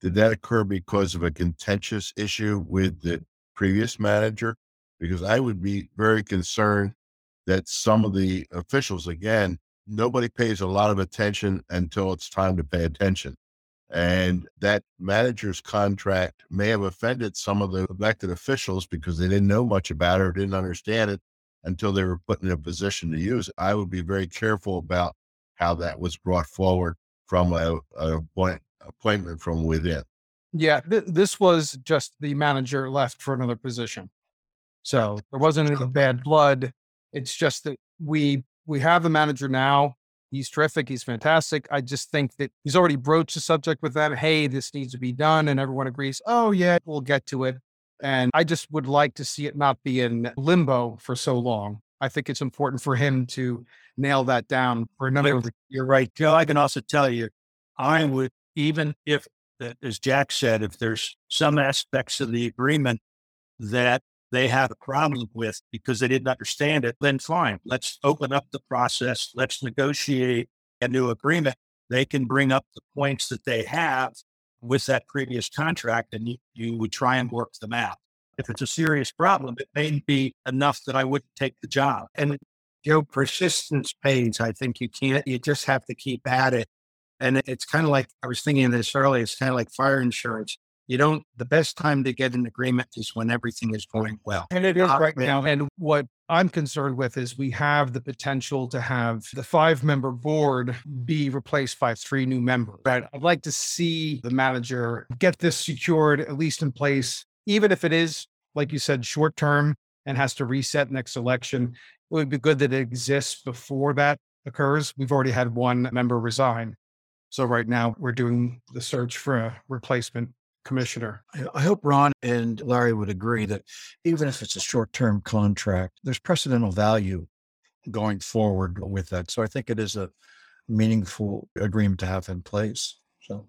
did that occur because of a contentious issue with the previous manager? Because I would be very concerned that some of the officials, again, nobody pays a lot of attention until it's time to pay attention. And that manager's contract may have offended some of the elected officials because they didn't know much about it or didn't understand it until they were put in a position to use it. I would be very careful about how that was brought forward from a, a point, appointment from within. Yeah, th- this was just the manager left for another position. So there wasn't any bad blood. It's just that we we have the manager now. He's terrific. He's fantastic. I just think that he's already broached the subject with them. Hey, this needs to be done, and everyone agrees. Oh yeah, we'll get to it. And I just would like to see it not be in limbo for so long. I think it's important for him to nail that down for another. You're right, Joe. I can also tell you, I would, even if, as Jack said, if there's some aspects of the agreement that they have a problem with because they didn't understand it, then fine. Let's open up the process. Let's negotiate a new agreement. They can bring up the points that they have with that previous contract and you, you would try and work them out. If it's a serious problem, it may be enough that I wouldn't take the job. And Joe, persistence pays. I think you can't, you just have to keep at it. And it's kind of like I was thinking of this earlier, it's kind of like fire insurance. You don't, the best time to get an agreement is when everything is going well. And it is ah, right now. And what I'm concerned with is we have the potential to have the five member board be replaced by three new members. But I'd like to see the manager get this secured, at least in place, even if it is, like you said, short term and has to reset next election. It would be good that it exists before that occurs. We've already had one member resign. So right now we're doing the search for a replacement commissioner. I hope Ron and Larry would agree that even if it's a short term contract, there's precedental value going forward with that. So I think it is a meaningful agreement to have in place. So,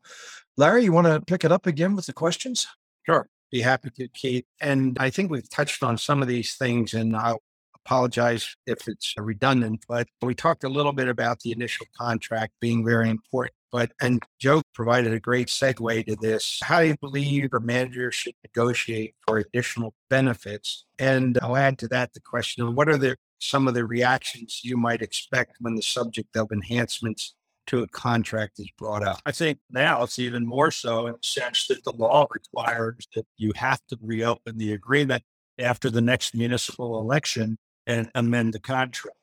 Larry, you want to pick it up again with the questions? Sure. Be happy to, Keith. And I think we've touched on some of these things, and I'll apologize if it's redundant, but we talked a little bit about the initial contract being very important But, and Joe provided a great segue to this. How do you believe a manager should negotiate for additional benefits? And I'll add to that the question of what are the, some of the reactions you might expect when the subject of enhancements to a contract is brought up? I think now it's even more so in the sense that the law requires that you have to reopen the agreement after the next municipal election and amend the contract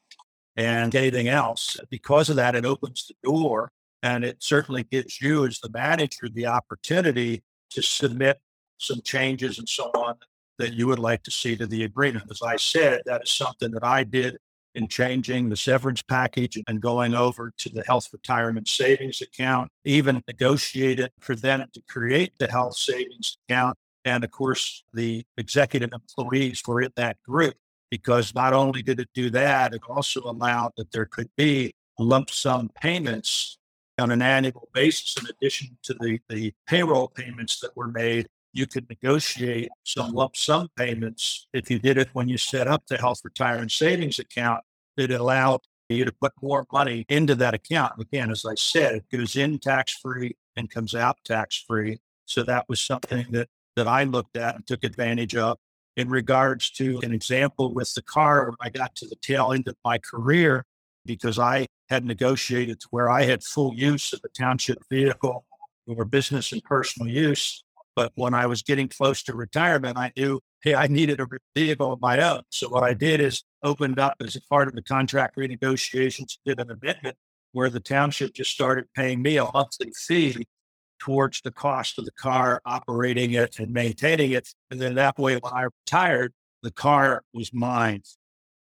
and anything else. Because of that, it opens the door and it certainly gives you, as the manager, the opportunity to submit some changes and so on that you would like to see to the agreement. As I said, that is something that I did in changing the severance package and going over to the health retirement savings account, even negotiated for them to create the health savings account. And of course, the executive employees were in that group because not only did it do that, it also allowed that there could be lump sum payments on an annual basis, in addition to the, the payroll payments that were made, you could negotiate some lump sum payments if you did it when you set up the health retirement savings account that allowed you to put more money into that account. Again, as I said, it goes in tax free and comes out tax free. So that was something that that I looked at and took advantage of. In regards to an example with the car, when I got to the tail end of my career, because I had negotiated to where I had full use of the township vehicle for business and personal use. But when I was getting close to retirement, I knew, hey, I needed a vehicle of my own. So what I did is opened up as a part of the contract renegotiations, did an amendment where the township just started paying me a monthly fee towards the cost of the car, operating it and maintaining it. And then that way, when I retired, the car was mine.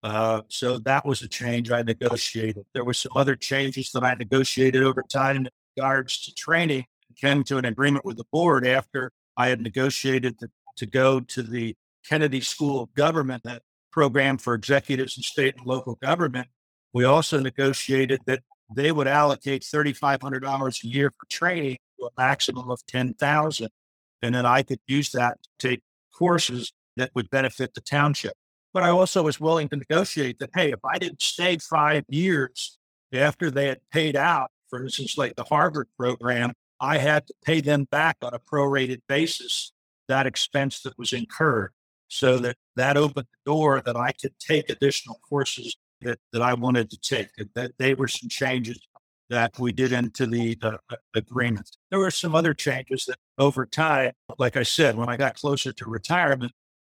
Uh, so that was a change I negotiated. There were some other changes that I negotiated over time in regards to training. Came to an agreement with the board after I had negotiated to, to go to the Kennedy School of Government, that program for executives in state and local government. We also negotiated that they would allocate $3,500 a year for training to a maximum of 10,000. And then I could use that to take courses that would benefit the township. But I also was willing to negotiate that, hey, if I didn't stay five years after they had paid out, for instance, like the Harvard program, I had to pay them back on a prorated basis that expense that was incurred. So that that opened the door that I could take additional courses that, that I wanted to take. That they were some changes that we did into the uh, agreement. There were some other changes that over time, like I said, when I got closer to retirement,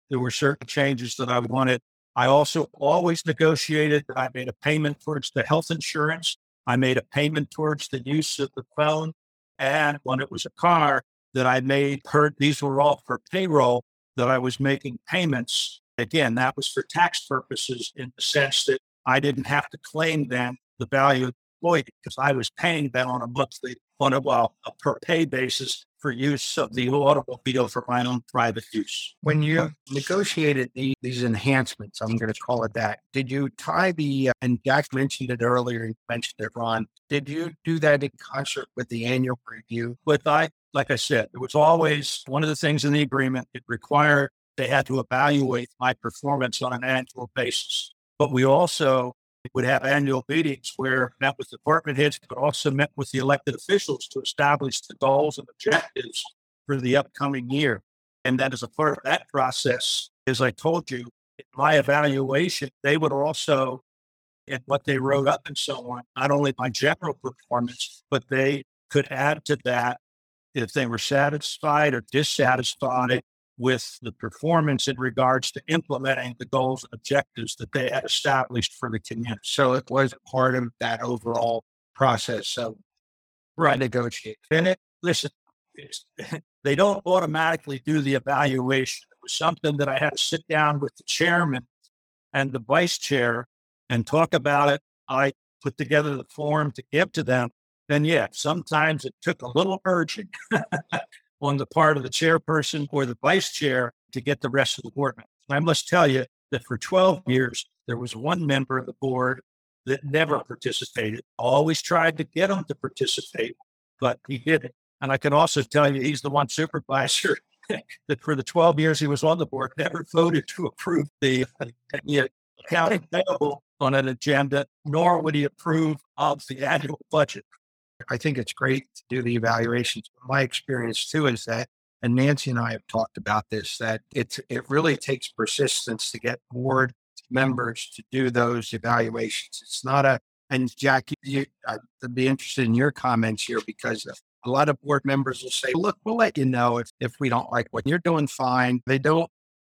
there were certain changes that I wanted. I also always negotiated I made a payment towards the health insurance. I made a payment towards the use of the phone. And when it was a car that I made per, these were all for payroll that I was making payments. Again, that was for tax purposes in the sense that I didn't have to claim then the value of the employee because I was paying them on a monthly, on a, well, a per pay basis for use of the automobile for my own private use. When you negotiated the, these enhancements, I'm going to call it that, did you tie the, uh, and Jack mentioned it earlier, you mentioned it, Ron, did you do that in concert with the annual review? With I, like I said, it was always one of the things in the agreement. It required they had to evaluate my performance on an annual basis. But we also would have annual meetings where met with department heads, but also met with the elected officials to establish the goals and objectives for the upcoming year. And then as a part of that process, as I told you, in my evaluation, they would also, in what they wrote up and so on, not only my general performance, but they could add to that if they were satisfied or dissatisfied with the performance in regards to implementing the goals and objectives that they had established for the community. So it was part of that overall process. So right negotiate. And it, listen, they don't automatically do the evaluation. It was something that I had to sit down with the chairman and the vice chair and talk about it. I put together the form to give to them. And yeah, sometimes it took a little urging on the part of the chairperson or the vice chair to get the rest of the board. I must tell you that for 12 years, there was one member of the board that never participated. Always tried to get him to participate, but he didn't. And I can also tell you, he's the one supervisor that for the 12 years he was on the board never voted to approve the, uh, the accounting payable on an agenda, nor would he approve of the annual budget. I think it's great to do the evaluations. My experience too is that, and Nancy and I have talked about this, that it's it really takes persistence to get board members to do those evaluations. It's not a and Jack, you, I'd be interested in your comments here because a lot of board members will say, look, we'll let you know if, if we don't like what you're doing, fine. They don't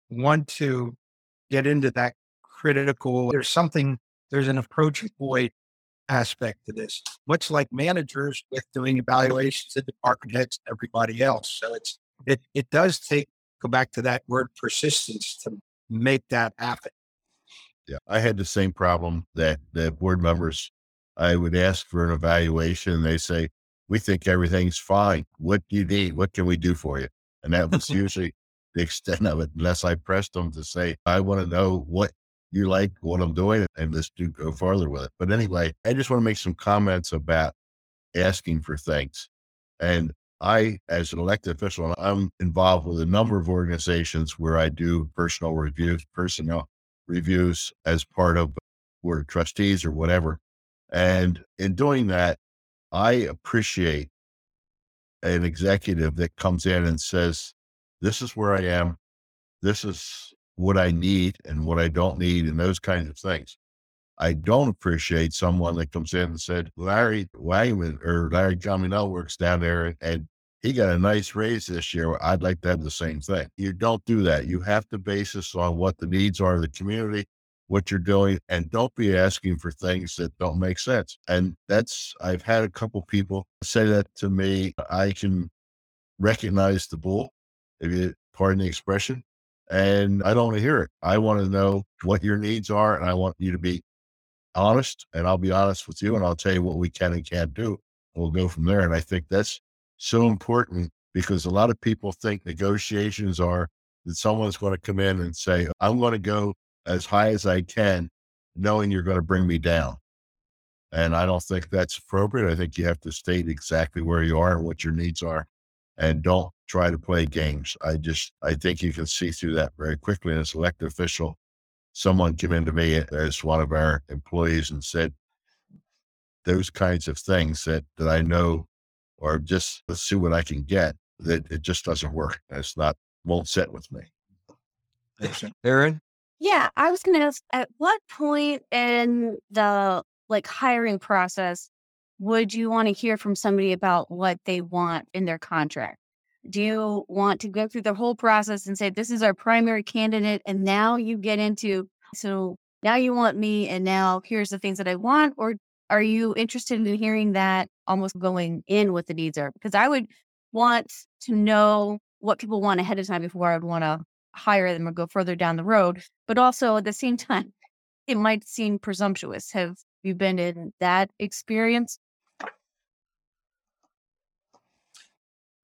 want to get into that critical. There's something, there's an approach avoid aspect to this, much like managers with doing evaluations of department heads and everybody else. So it's, it, it does take, go back to that word persistence to make that happen. Yeah, I had the same problem that the board members. I would ask for an evaluation, and they say, "We think everything's fine. What do you need? What can we do for you?" And that was usually the extent of it. Unless I pressed them to say, "I want to know what you like, what I'm doing, and let's do go farther with it." But anyway, I just want to make some comments about asking for things. And I, as an elected official, I'm involved with a number of organizations where I do personal reviews, personnel reviews as part of board of trustees or whatever. And in doing that, I appreciate an executive that comes in and says, This is where I am. This is what I need and what I don't need, and those kinds of things. I don't appreciate someone that comes in and said, Larry Wagenmann or Larry Comunale works down there and he got a nice raise this year. I'd like to have the same thing. You don't do that. You have to base this on what the needs are of the community, what you're doing, and don't be asking for things that don't make sense. And that's, I've had a couple people say that to me. I can recognize the bull, if you pardon the expression, and I don't want to hear it. I want to know what your needs are, and I want you to be honest, and I'll be honest with you, and I'll tell you what we can and can't do. We'll go from there. And I think that's so important because a lot of people think negotiations are that someone's going to come in and say, I'm going to go as high as I can, knowing you're going to bring me down. And I don't think that's appropriate. I think you have to state exactly where you are and what your needs are and don't try to play games. I just, I think you can see through that very quickly. And as elected official, someone came into me as one of our employees and said those kinds of things that, that I know or just let's see what I can get. That it just doesn't work. It's not won't sit with me. Erin? Yeah, I was gonna ask at what point in the like hiring process would you want to hear from somebody about what they want in their contract? Do you want to go through the whole process and say, this is our primary candidate, and now you get into, so now you want me, and now here's the things that I want? Or are you interested in hearing that almost going in what the needs are? Because I would want to know what people want ahead of time before I would want to hire them or go further down the road. But also at the same time, it might seem presumptuous. Have you been in that experience?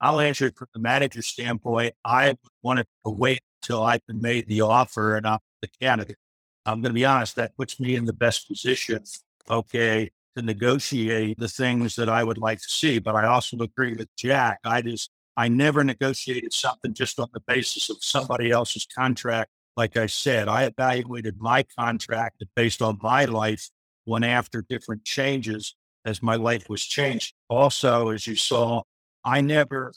I'll answer it from the manager standpoint. I wanted to wait until I've been made the offer and I'm the candidate. I'm going to be honest, that puts me in the best position. Okay to negotiate the things that I would like to see. But I also agree with Jack. I just, I never negotiated something just on the basis of somebody else's contract. Like I said, I evaluated my contract based on my life when after different changes as my life was changed. Also, as you saw, I never,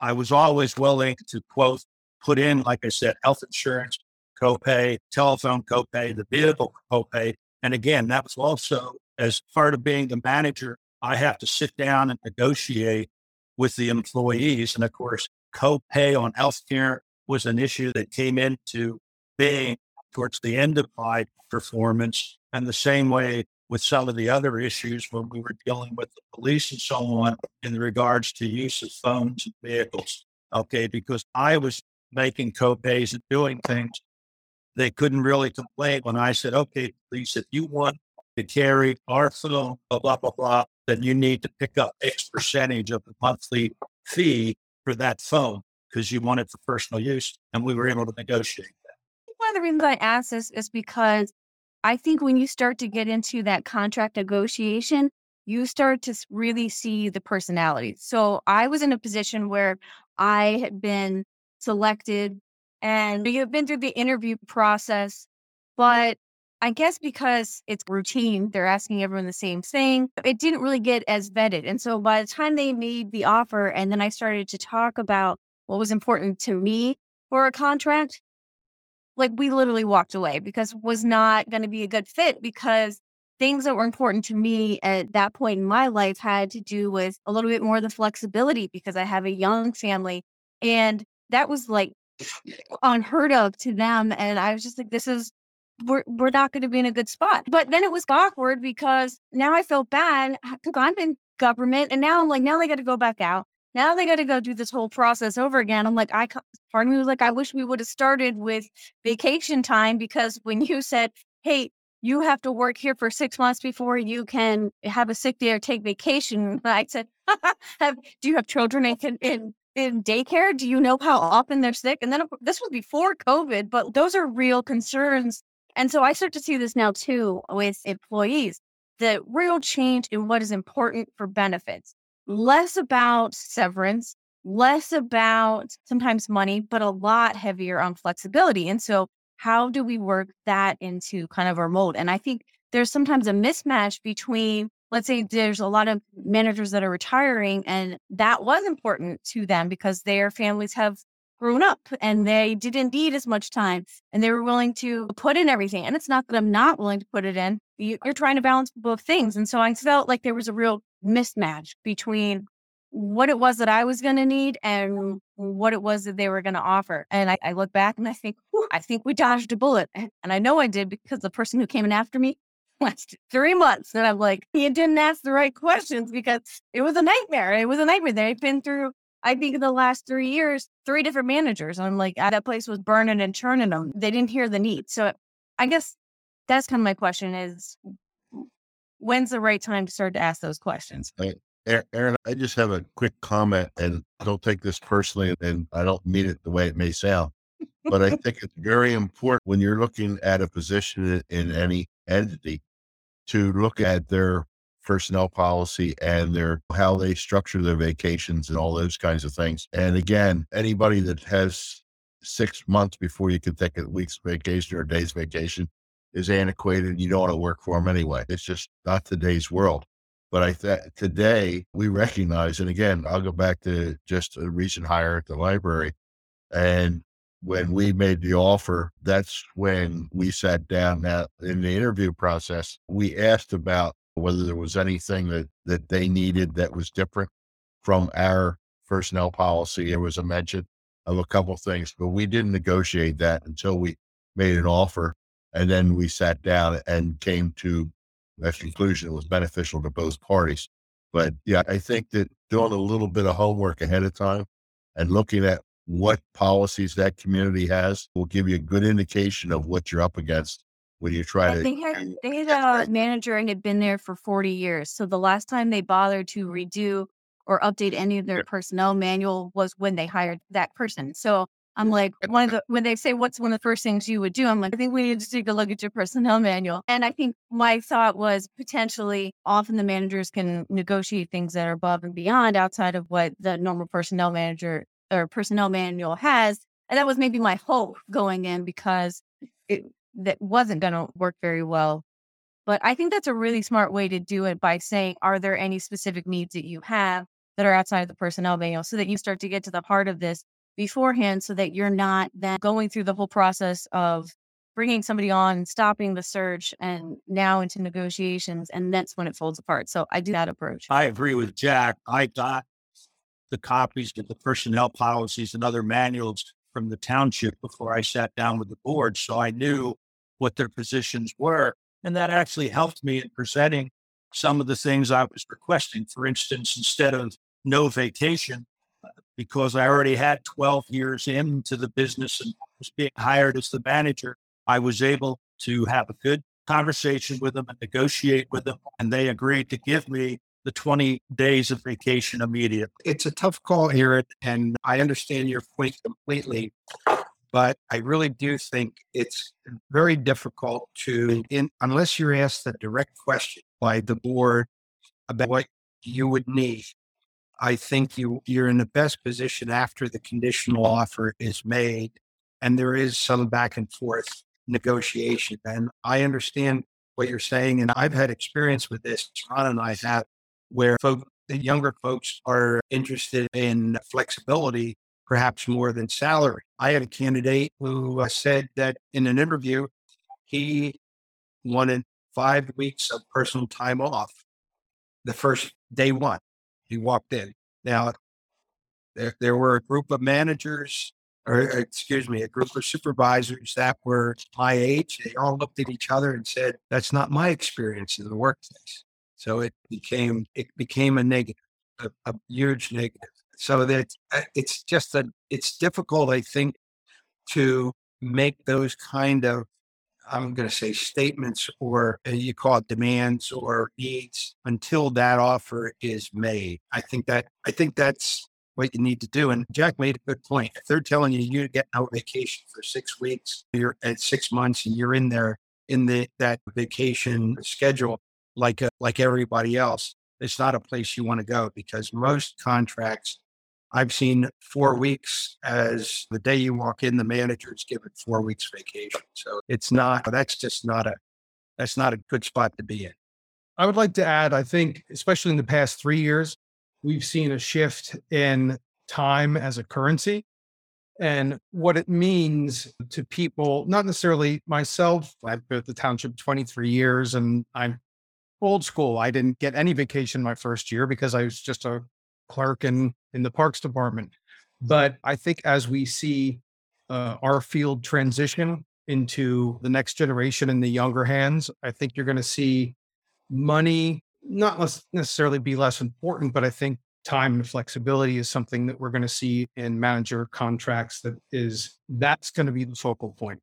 I was always willing to quote, put in, like I said, health insurance, copay, telephone copay, the vehicle copay. And again, that was also as part of being the manager, I have to sit down and negotiate with the employees. And of course, co-pay on healthcare was an issue that came into being towards the end of my performance. And the same way with some of the other issues when we were dealing with the police and so on in regards to use of phones and vehicles. Okay, because I was making co-pays and doing things. They couldn't really complain when I said, okay, police, if you want to carry our phone, blah, blah, blah, blah, then you need to pick up X percentage of the monthly fee for that phone because you want it for personal use. And we were able to negotiate that. One of the reasons I ask this is because I think when you start to get into that contract negotiation, you start to really see the personality. So I was in a position where I had been selected and you have been through the interview process, but I guess because it's routine, they're asking everyone the same thing. It didn't really get as vetted. And so by the time they made the offer, and then I started to talk about what was important to me for a contract, like we literally walked away because was not going to be a good fit because things that were important to me at that point in my life had to do with a little bit more of the flexibility because I have a young family. And that was like unheard of to them. And I was just like, this is, we're, we're not going to be in a good spot. But then it was awkward because now I felt bad because I'm in government and now I'm like, now they got to go back out. Now they got to go do this whole process over again. I'm like, I, part of me like, I wish we would have started with vacation time because when you said, hey, you have to work here for six months before you can have a sick day or take vacation. I said, have, do you have children in, in, in daycare? Do you know how often they're sick? And then this was before COVID, but those are real concerns. And so I start to see this now too with employees, the real change in what is important for benefits, less about severance, less about sometimes money, but a lot heavier on flexibility. And so how do we work that into kind of our mold? And I think there's sometimes a mismatch between, let's say there's a lot of managers that are retiring and that was important to them because their families have grown up and they didn't need as much time and they were willing to put in everything. And it's not that I'm not willing to put it in. You're trying to balance both things. And so I felt like there was a real mismatch between what it was that I was going to need and what it was that they were going to offer. And I, I, look back and I think, I think we dodged a bullet. And I know I did because the person who came in after me lasted three months. And I'm like, you didn't ask the right questions because it was a nightmare. It was a nightmare. They've been through, I think, in the last three years, three different managers. And I'm like, ah, that place was burning and churning them. They didn't hear the need. So I guess that's kind of my question is when's the right time to start to ask those questions? Erin, I just have a quick comment and don't take this personally and I don't mean it the way it may sound, but I think it's very important when you're looking at a position in any entity to look at their personnel policy and their how they structure their vacations and all those kinds of things. And again, anybody that has six months before you can take a week's vacation or a day's vacation is antiquated. You don't want to work for them anyway. It's just not today's world. But I think today we recognize, and again, I'll go back to just a recent hire at the library. And when we made the offer, that's when we sat down now in the interview process. We asked about whether there was anything that, that they needed that was different from our personnel policy. There was a mention of a couple things, but we didn't negotiate that until we made an offer. And then we sat down and came to a conclusion that was beneficial to both parties. But yeah, I think that doing a little bit of homework ahead of time and looking at what policies that community has will give you a good indication of what you're up against when you try to. They had, they had a uh, manager and had been there for 40 years. So the last time they bothered to redo or update any of their personnel manual was when they hired that person. So I'm like, one of the, when they say, what's one of the first things you would do? I'm like, I think we need to take a look at your personnel manual. And I think my thought was potentially often the managers can negotiate things that are above and beyond outside of what the normal personnel manager or personnel manual has. And that was maybe my hope going in because it that wasn't going to work very well. But I think that's a really smart way to do it by saying, are there any specific needs that you have that are outside of the personnel manual so that you start to get to the heart of this beforehand so that you're not then going through the whole process of bringing somebody on, stopping the search, and now into negotiations. And that's when it folds apart. So I do that approach. I agree with Jack. I got the copies of the personnel policies and other manuals from the township before I sat down with the board. So I knew what their positions were. And that actually helped me in presenting some of the things I was requesting. For instance, instead of no vacation, because I already had 12 years into the business and was being hired as the manager, I was able to have a good conversation with them and negotiate with them. And they agreed to give me the 20 days of vacation immediately. It's a tough call, Erin, and I understand your point completely. But I really do think it's very difficult to, in, unless you're asked a direct question by the board about what you would need I think you you're in the best position after the conditional offer is made and there is some back and forth negotiation. And I understand what you're saying. And I've had experience with this. Ron and I have where folk, the younger folks are interested in flexibility, perhaps more than salary. I had a candidate who uh, said that in an interview, he wanted five weeks of personal time off the first day one. He walked in. Now, there, there were a group of managers, or excuse me, a group of supervisors that were my age. They all looked at each other and said, "That's not my experience in the workplace." So it became it became a negative, a, a huge negative. So that uh, it's just that it's difficult, I think, to make those kind of I'm going to say statements or uh, you call it demands or needs until that offer is made. I think that I think that's what you need to do. And Jack made a good point. If they're telling you you get no vacation for six weeks, you're at six months and you're in there in the that vacation schedule like uh, like everybody else, it's not a place you want to go because most contracts I've seen four weeks as the day you walk in, the manager's given four weeks vacation. So it's not, that's just not a, that's not a good spot to be in. I would like to add, I think, especially in the past three years, we've seen a shift in time as a currency and what it means to people, not necessarily myself. I've been at the township 23 years and I'm old school. I didn't get any vacation my first year because I was just a clerk in in the parks department. But I think as we see uh, our field transition into the next generation in the younger hands, I think you're going to see money not necessarily be less important, but I think time and flexibility is something that we're going to see in manager contracts that is that's going to be the focal point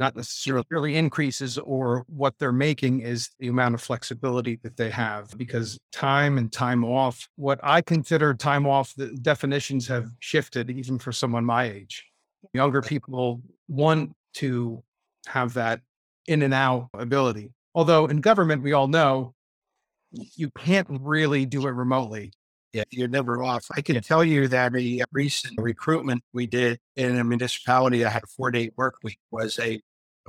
not necessarily increases or what they're making is the amount of flexibility that they have because time and time off, what I consider time off, the definitions have shifted even for someone my age. Younger people want to have that in and out ability. Although in government, we all know you can't really do it remotely. Yeah, you're never off. I can tell you that a recent recruitment we did in a municipality that had a four day work week was a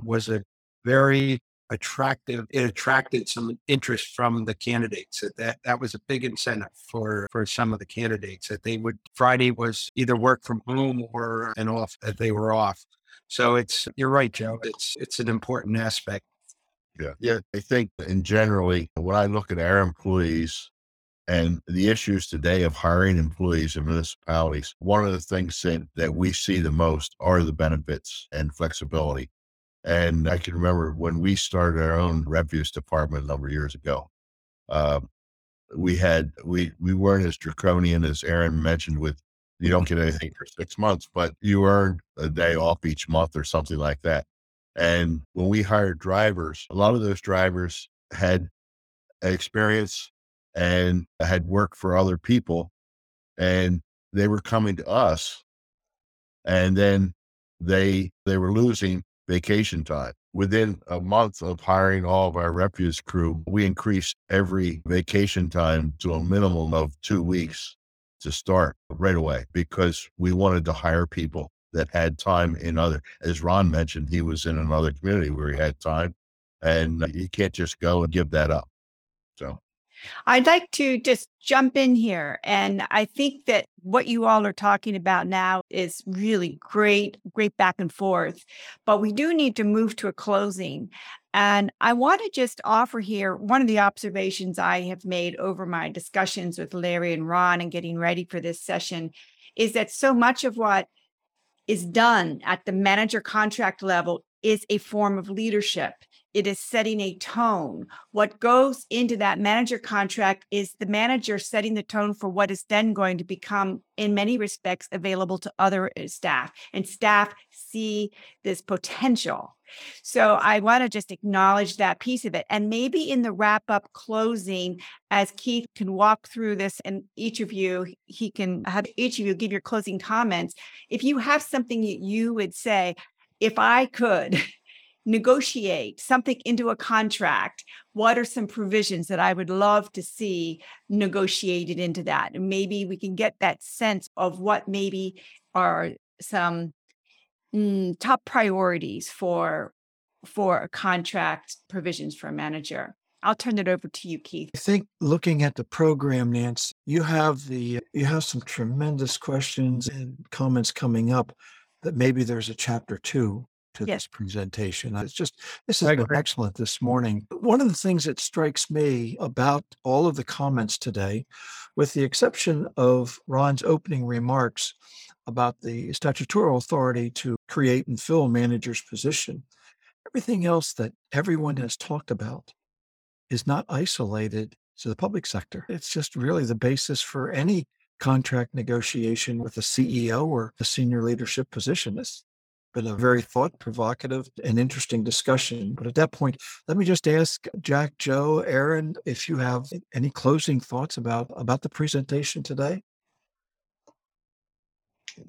was a very attractive. It attracted some interest from the candidates. That that was a big incentive for for some of the candidates that they would Friday was either work from home or an off that they were off. So it's you're right, Joe. It's it's an important aspect. Yeah, yeah. I think in generally when I look at our employees and the issues today of hiring employees in municipalities, one of the things that, that we see the most are the benefits and flexibility. And I can remember when we started our own refuse department a number of years ago. Uh, we had we we weren't as draconian as Erin mentioned with you don't get anything for six months, but you earn a day off each month or something like that. And when we hired drivers, a lot of those drivers had experience and had worked for other people and they were coming to us and then they they were losing vacation time. Within a month of hiring all of our refuse crew, we increased every vacation time to a minimum of two weeks to start right away because we wanted to hire people that had time in other, as Ron mentioned, he was in another community where he had time and you can't just go and give that up. So I'd like to just jump in here. And I think that what you all are talking about now is really great, great back and forth. But we do need to move to a closing. And I want to just offer here one of the observations I have made over my discussions with Larry and Ron and getting ready for this session is that so much of what is done at the manager contract level is a form of leadership it is setting a tone. What goes into that manager contract is the manager setting the tone for what is then going to become, in many respects, available to other uh, staff. And staff see this potential. So I want to just acknowledge that piece of it. And maybe in the wrap up closing, as Keith can walk through this and each of you, he can have each of you give your closing comments. If you have something that you would say, if I could, negotiate something into a contract, what are some provisions that I would love to see negotiated into that? And maybe we can get that sense of what maybe are some mm, top priorities for for contract provisions for a manager. I'll turn it over to you, Keith. I think looking at the program, Nance, you have the you have some tremendous questions and comments coming up that maybe there's a chapter two to yes. this presentation. It's just this has been excellent this morning. One of the things that strikes me about all of the comments today, with the exception of Ron's opening remarks about the statutory authority to create and fill a manager's position, everything else that everyone has talked about is not isolated to the public sector. It's just really the basis for any contract negotiation with a CEO or a senior leadership position. It's been a very thought provocative and interesting discussion. But at that point, let me just ask Jack, Joe, Erin, if you have any closing thoughts about about the presentation today.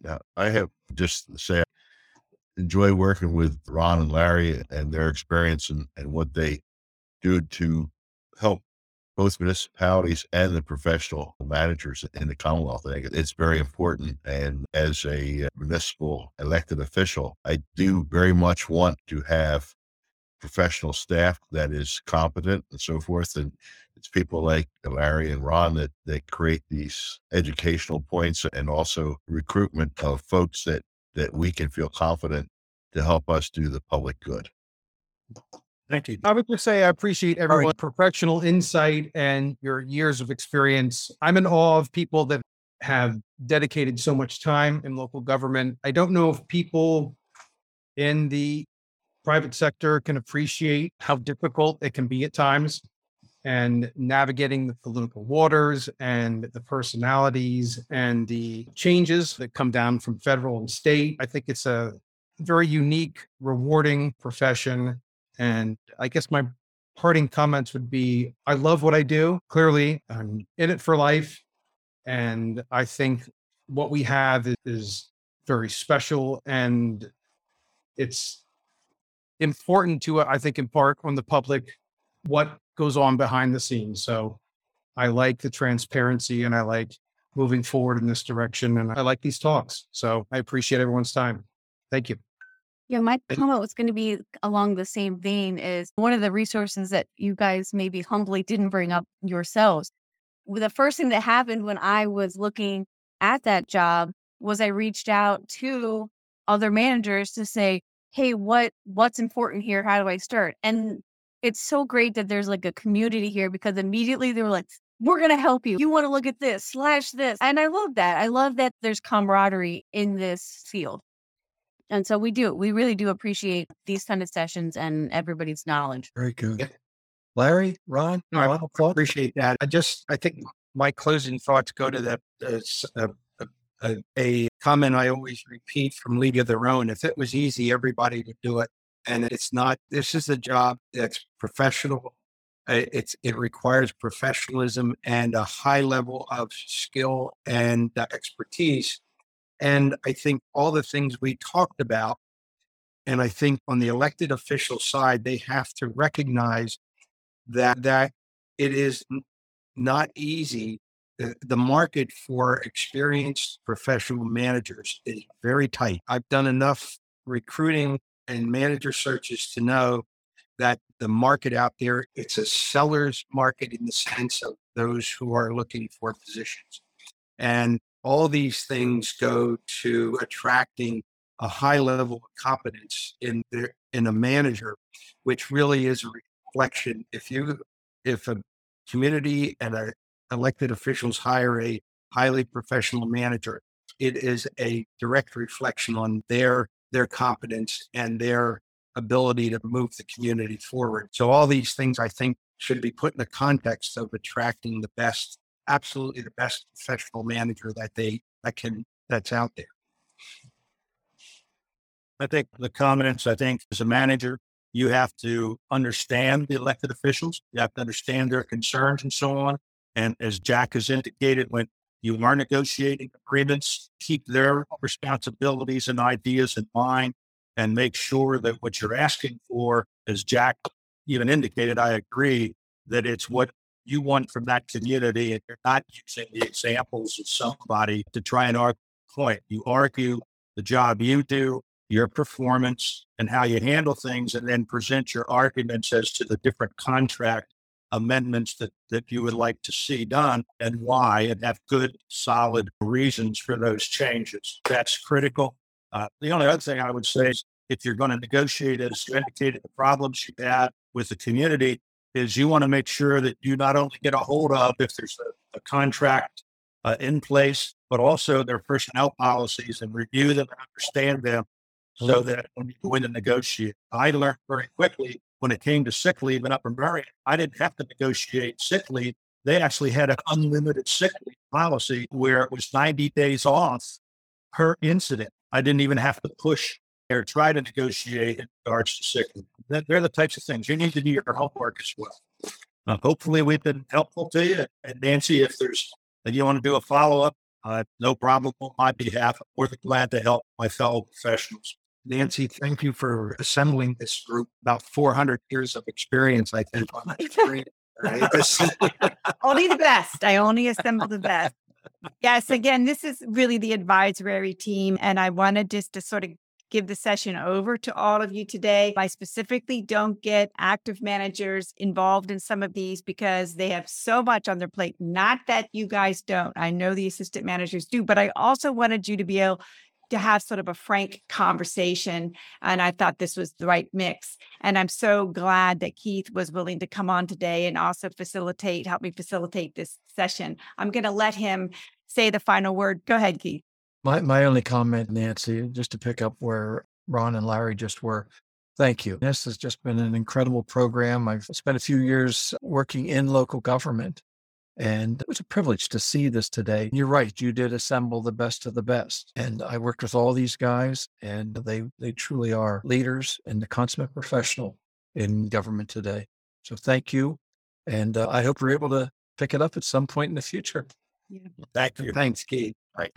Yeah, I have just to say I enjoy working with Ron and Larry and their experience and, and what they do to help both municipalities and the professional managers in the Commonwealth. I think it's very important. And as a uh, municipal elected official, I do very much want to have professional staff that is competent and so forth. And it's people like Larry and Ron that, that create these educational points and also recruitment of folks that, that we can feel confident to help us do the public good. Thank you. I would just say I appreciate everyone's right. professional insight and your years of experience. I'm in awe of people that have dedicated so much time in local government. I don't know if people in the private sector can appreciate how difficult it can be at times and navigating the political waters and the personalities and the changes that come down from federal and state. I think it's a very unique, rewarding profession and I guess my parting comments would be I love what I do. Clearly, I'm in it for life. And I think what we have is, very special and it's important to, I think, impart on the public what goes on behind the scenes. So I like the transparency and I like moving forward in this direction. And I like these talks. So I appreciate everyone's time. Thank you. Yeah, my comment was going to be along the same vein is one of the resources that you guys maybe humbly didn't bring up yourselves. The first thing that happened when I was looking at that job was I reached out to other managers to say, "Hey, what what's important here? How do I start?" And it's so great that there's like a community here because immediately they were like, we're going to help you. You want to look at this, slash this. And I love that. I love that there's camaraderie in this field. And so we do, we really do appreciate these kind of sessions and everybody's knowledge. Very good. Yeah. Larry, Ron, no, I appreciate that. I just, I think my closing thoughts go to that uh, uh, uh, a comment I always repeat from League of Their Own. If it was easy, everybody would do it. And it's not, this is a job that's professional. Uh, it's, it requires professionalism and a high level of skill and uh, expertise and I think all the things we talked about, and I think on the elected official side, they have to recognize that that it is not easy. The, market for experienced professional managers is very tight. I've done enough recruiting and manager searches to know that the market out there it's a seller's market in the sense of those who are looking for positions and all these things go to attracting a high level of competence in their, in a manager, which really is a reflection. If you if a community and a elected officials hire a highly professional manager, it is a direct reflection on their their competence and their ability to move the community forward. So all these things I think should be put in the context of attracting the best absolutely the best professional manager that they that can that's out there. I think the comments, I think as a manager, you have to understand the elected officials. You have to understand their concerns and so on. And as Jack has indicated, when you are negotiating agreements, keep their responsibilities and ideas in mind and make sure that what you're asking for, as Jack even indicated, I agree that it's what you want from that community and you're not using the examples of somebody to try and argue point. You argue the job you do, your performance and how you handle things, and then present your arguments as to the different contract amendments that, that you would like to see done and why, and have good, solid reasons for those changes. That's critical. Uh, the only other thing I would say is if you're going to negotiate, as you indicated, the problems you had with the community, is you want to make sure that you not only get a hold of if there's a, a contract uh, in place, but also their personnel policies and review them and understand them so that when you go in to negotiate. I learned very quickly when it came to sick leave in Upper Merion, I didn't have to negotiate sick leave. They actually had an unlimited sick leave policy where it was 90 days off per incident. I didn't even have to push or try to negotiate in regards to sick leave. They're the types of things you need to do your homework as well. Uh, hopefully, we've been helpful to you. And Nancy, if there's that you want to do a follow up, uh, no problem on my behalf. I'm more than glad to help my fellow professionals. Nancy, thank you for assembling this group. About 400 years of experience, I think, on only the best. I only assemble the best. Yes, again, this is really the advisory team. And I wanted just to sort of give the session over to all of you today. I specifically don't get active managers involved in some of these because they have so much on their plate. Not that you guys don't. I know the assistant managers do, but I also wanted you to be able to have sort of a frank conversation. And I thought this was the right mix. And I'm so glad that Keith was willing to come on today and also facilitate, help me facilitate this session. I'm going to let him say the final word. Go ahead, Keith. My my only comment, Nancy, just to pick up where Ron and Larry just were. Thank you. This has just been an incredible program. I've spent a few years working in local government, and it was a privilege to see this today. You're right, you did assemble the best of the best. And I worked with all these guys, and they they truly are leaders and the consummate professional in government today. So thank you, and uh, I hope we're able to pick it up at some point in the future. Yeah. Thank you. Thanks, Keith. Right.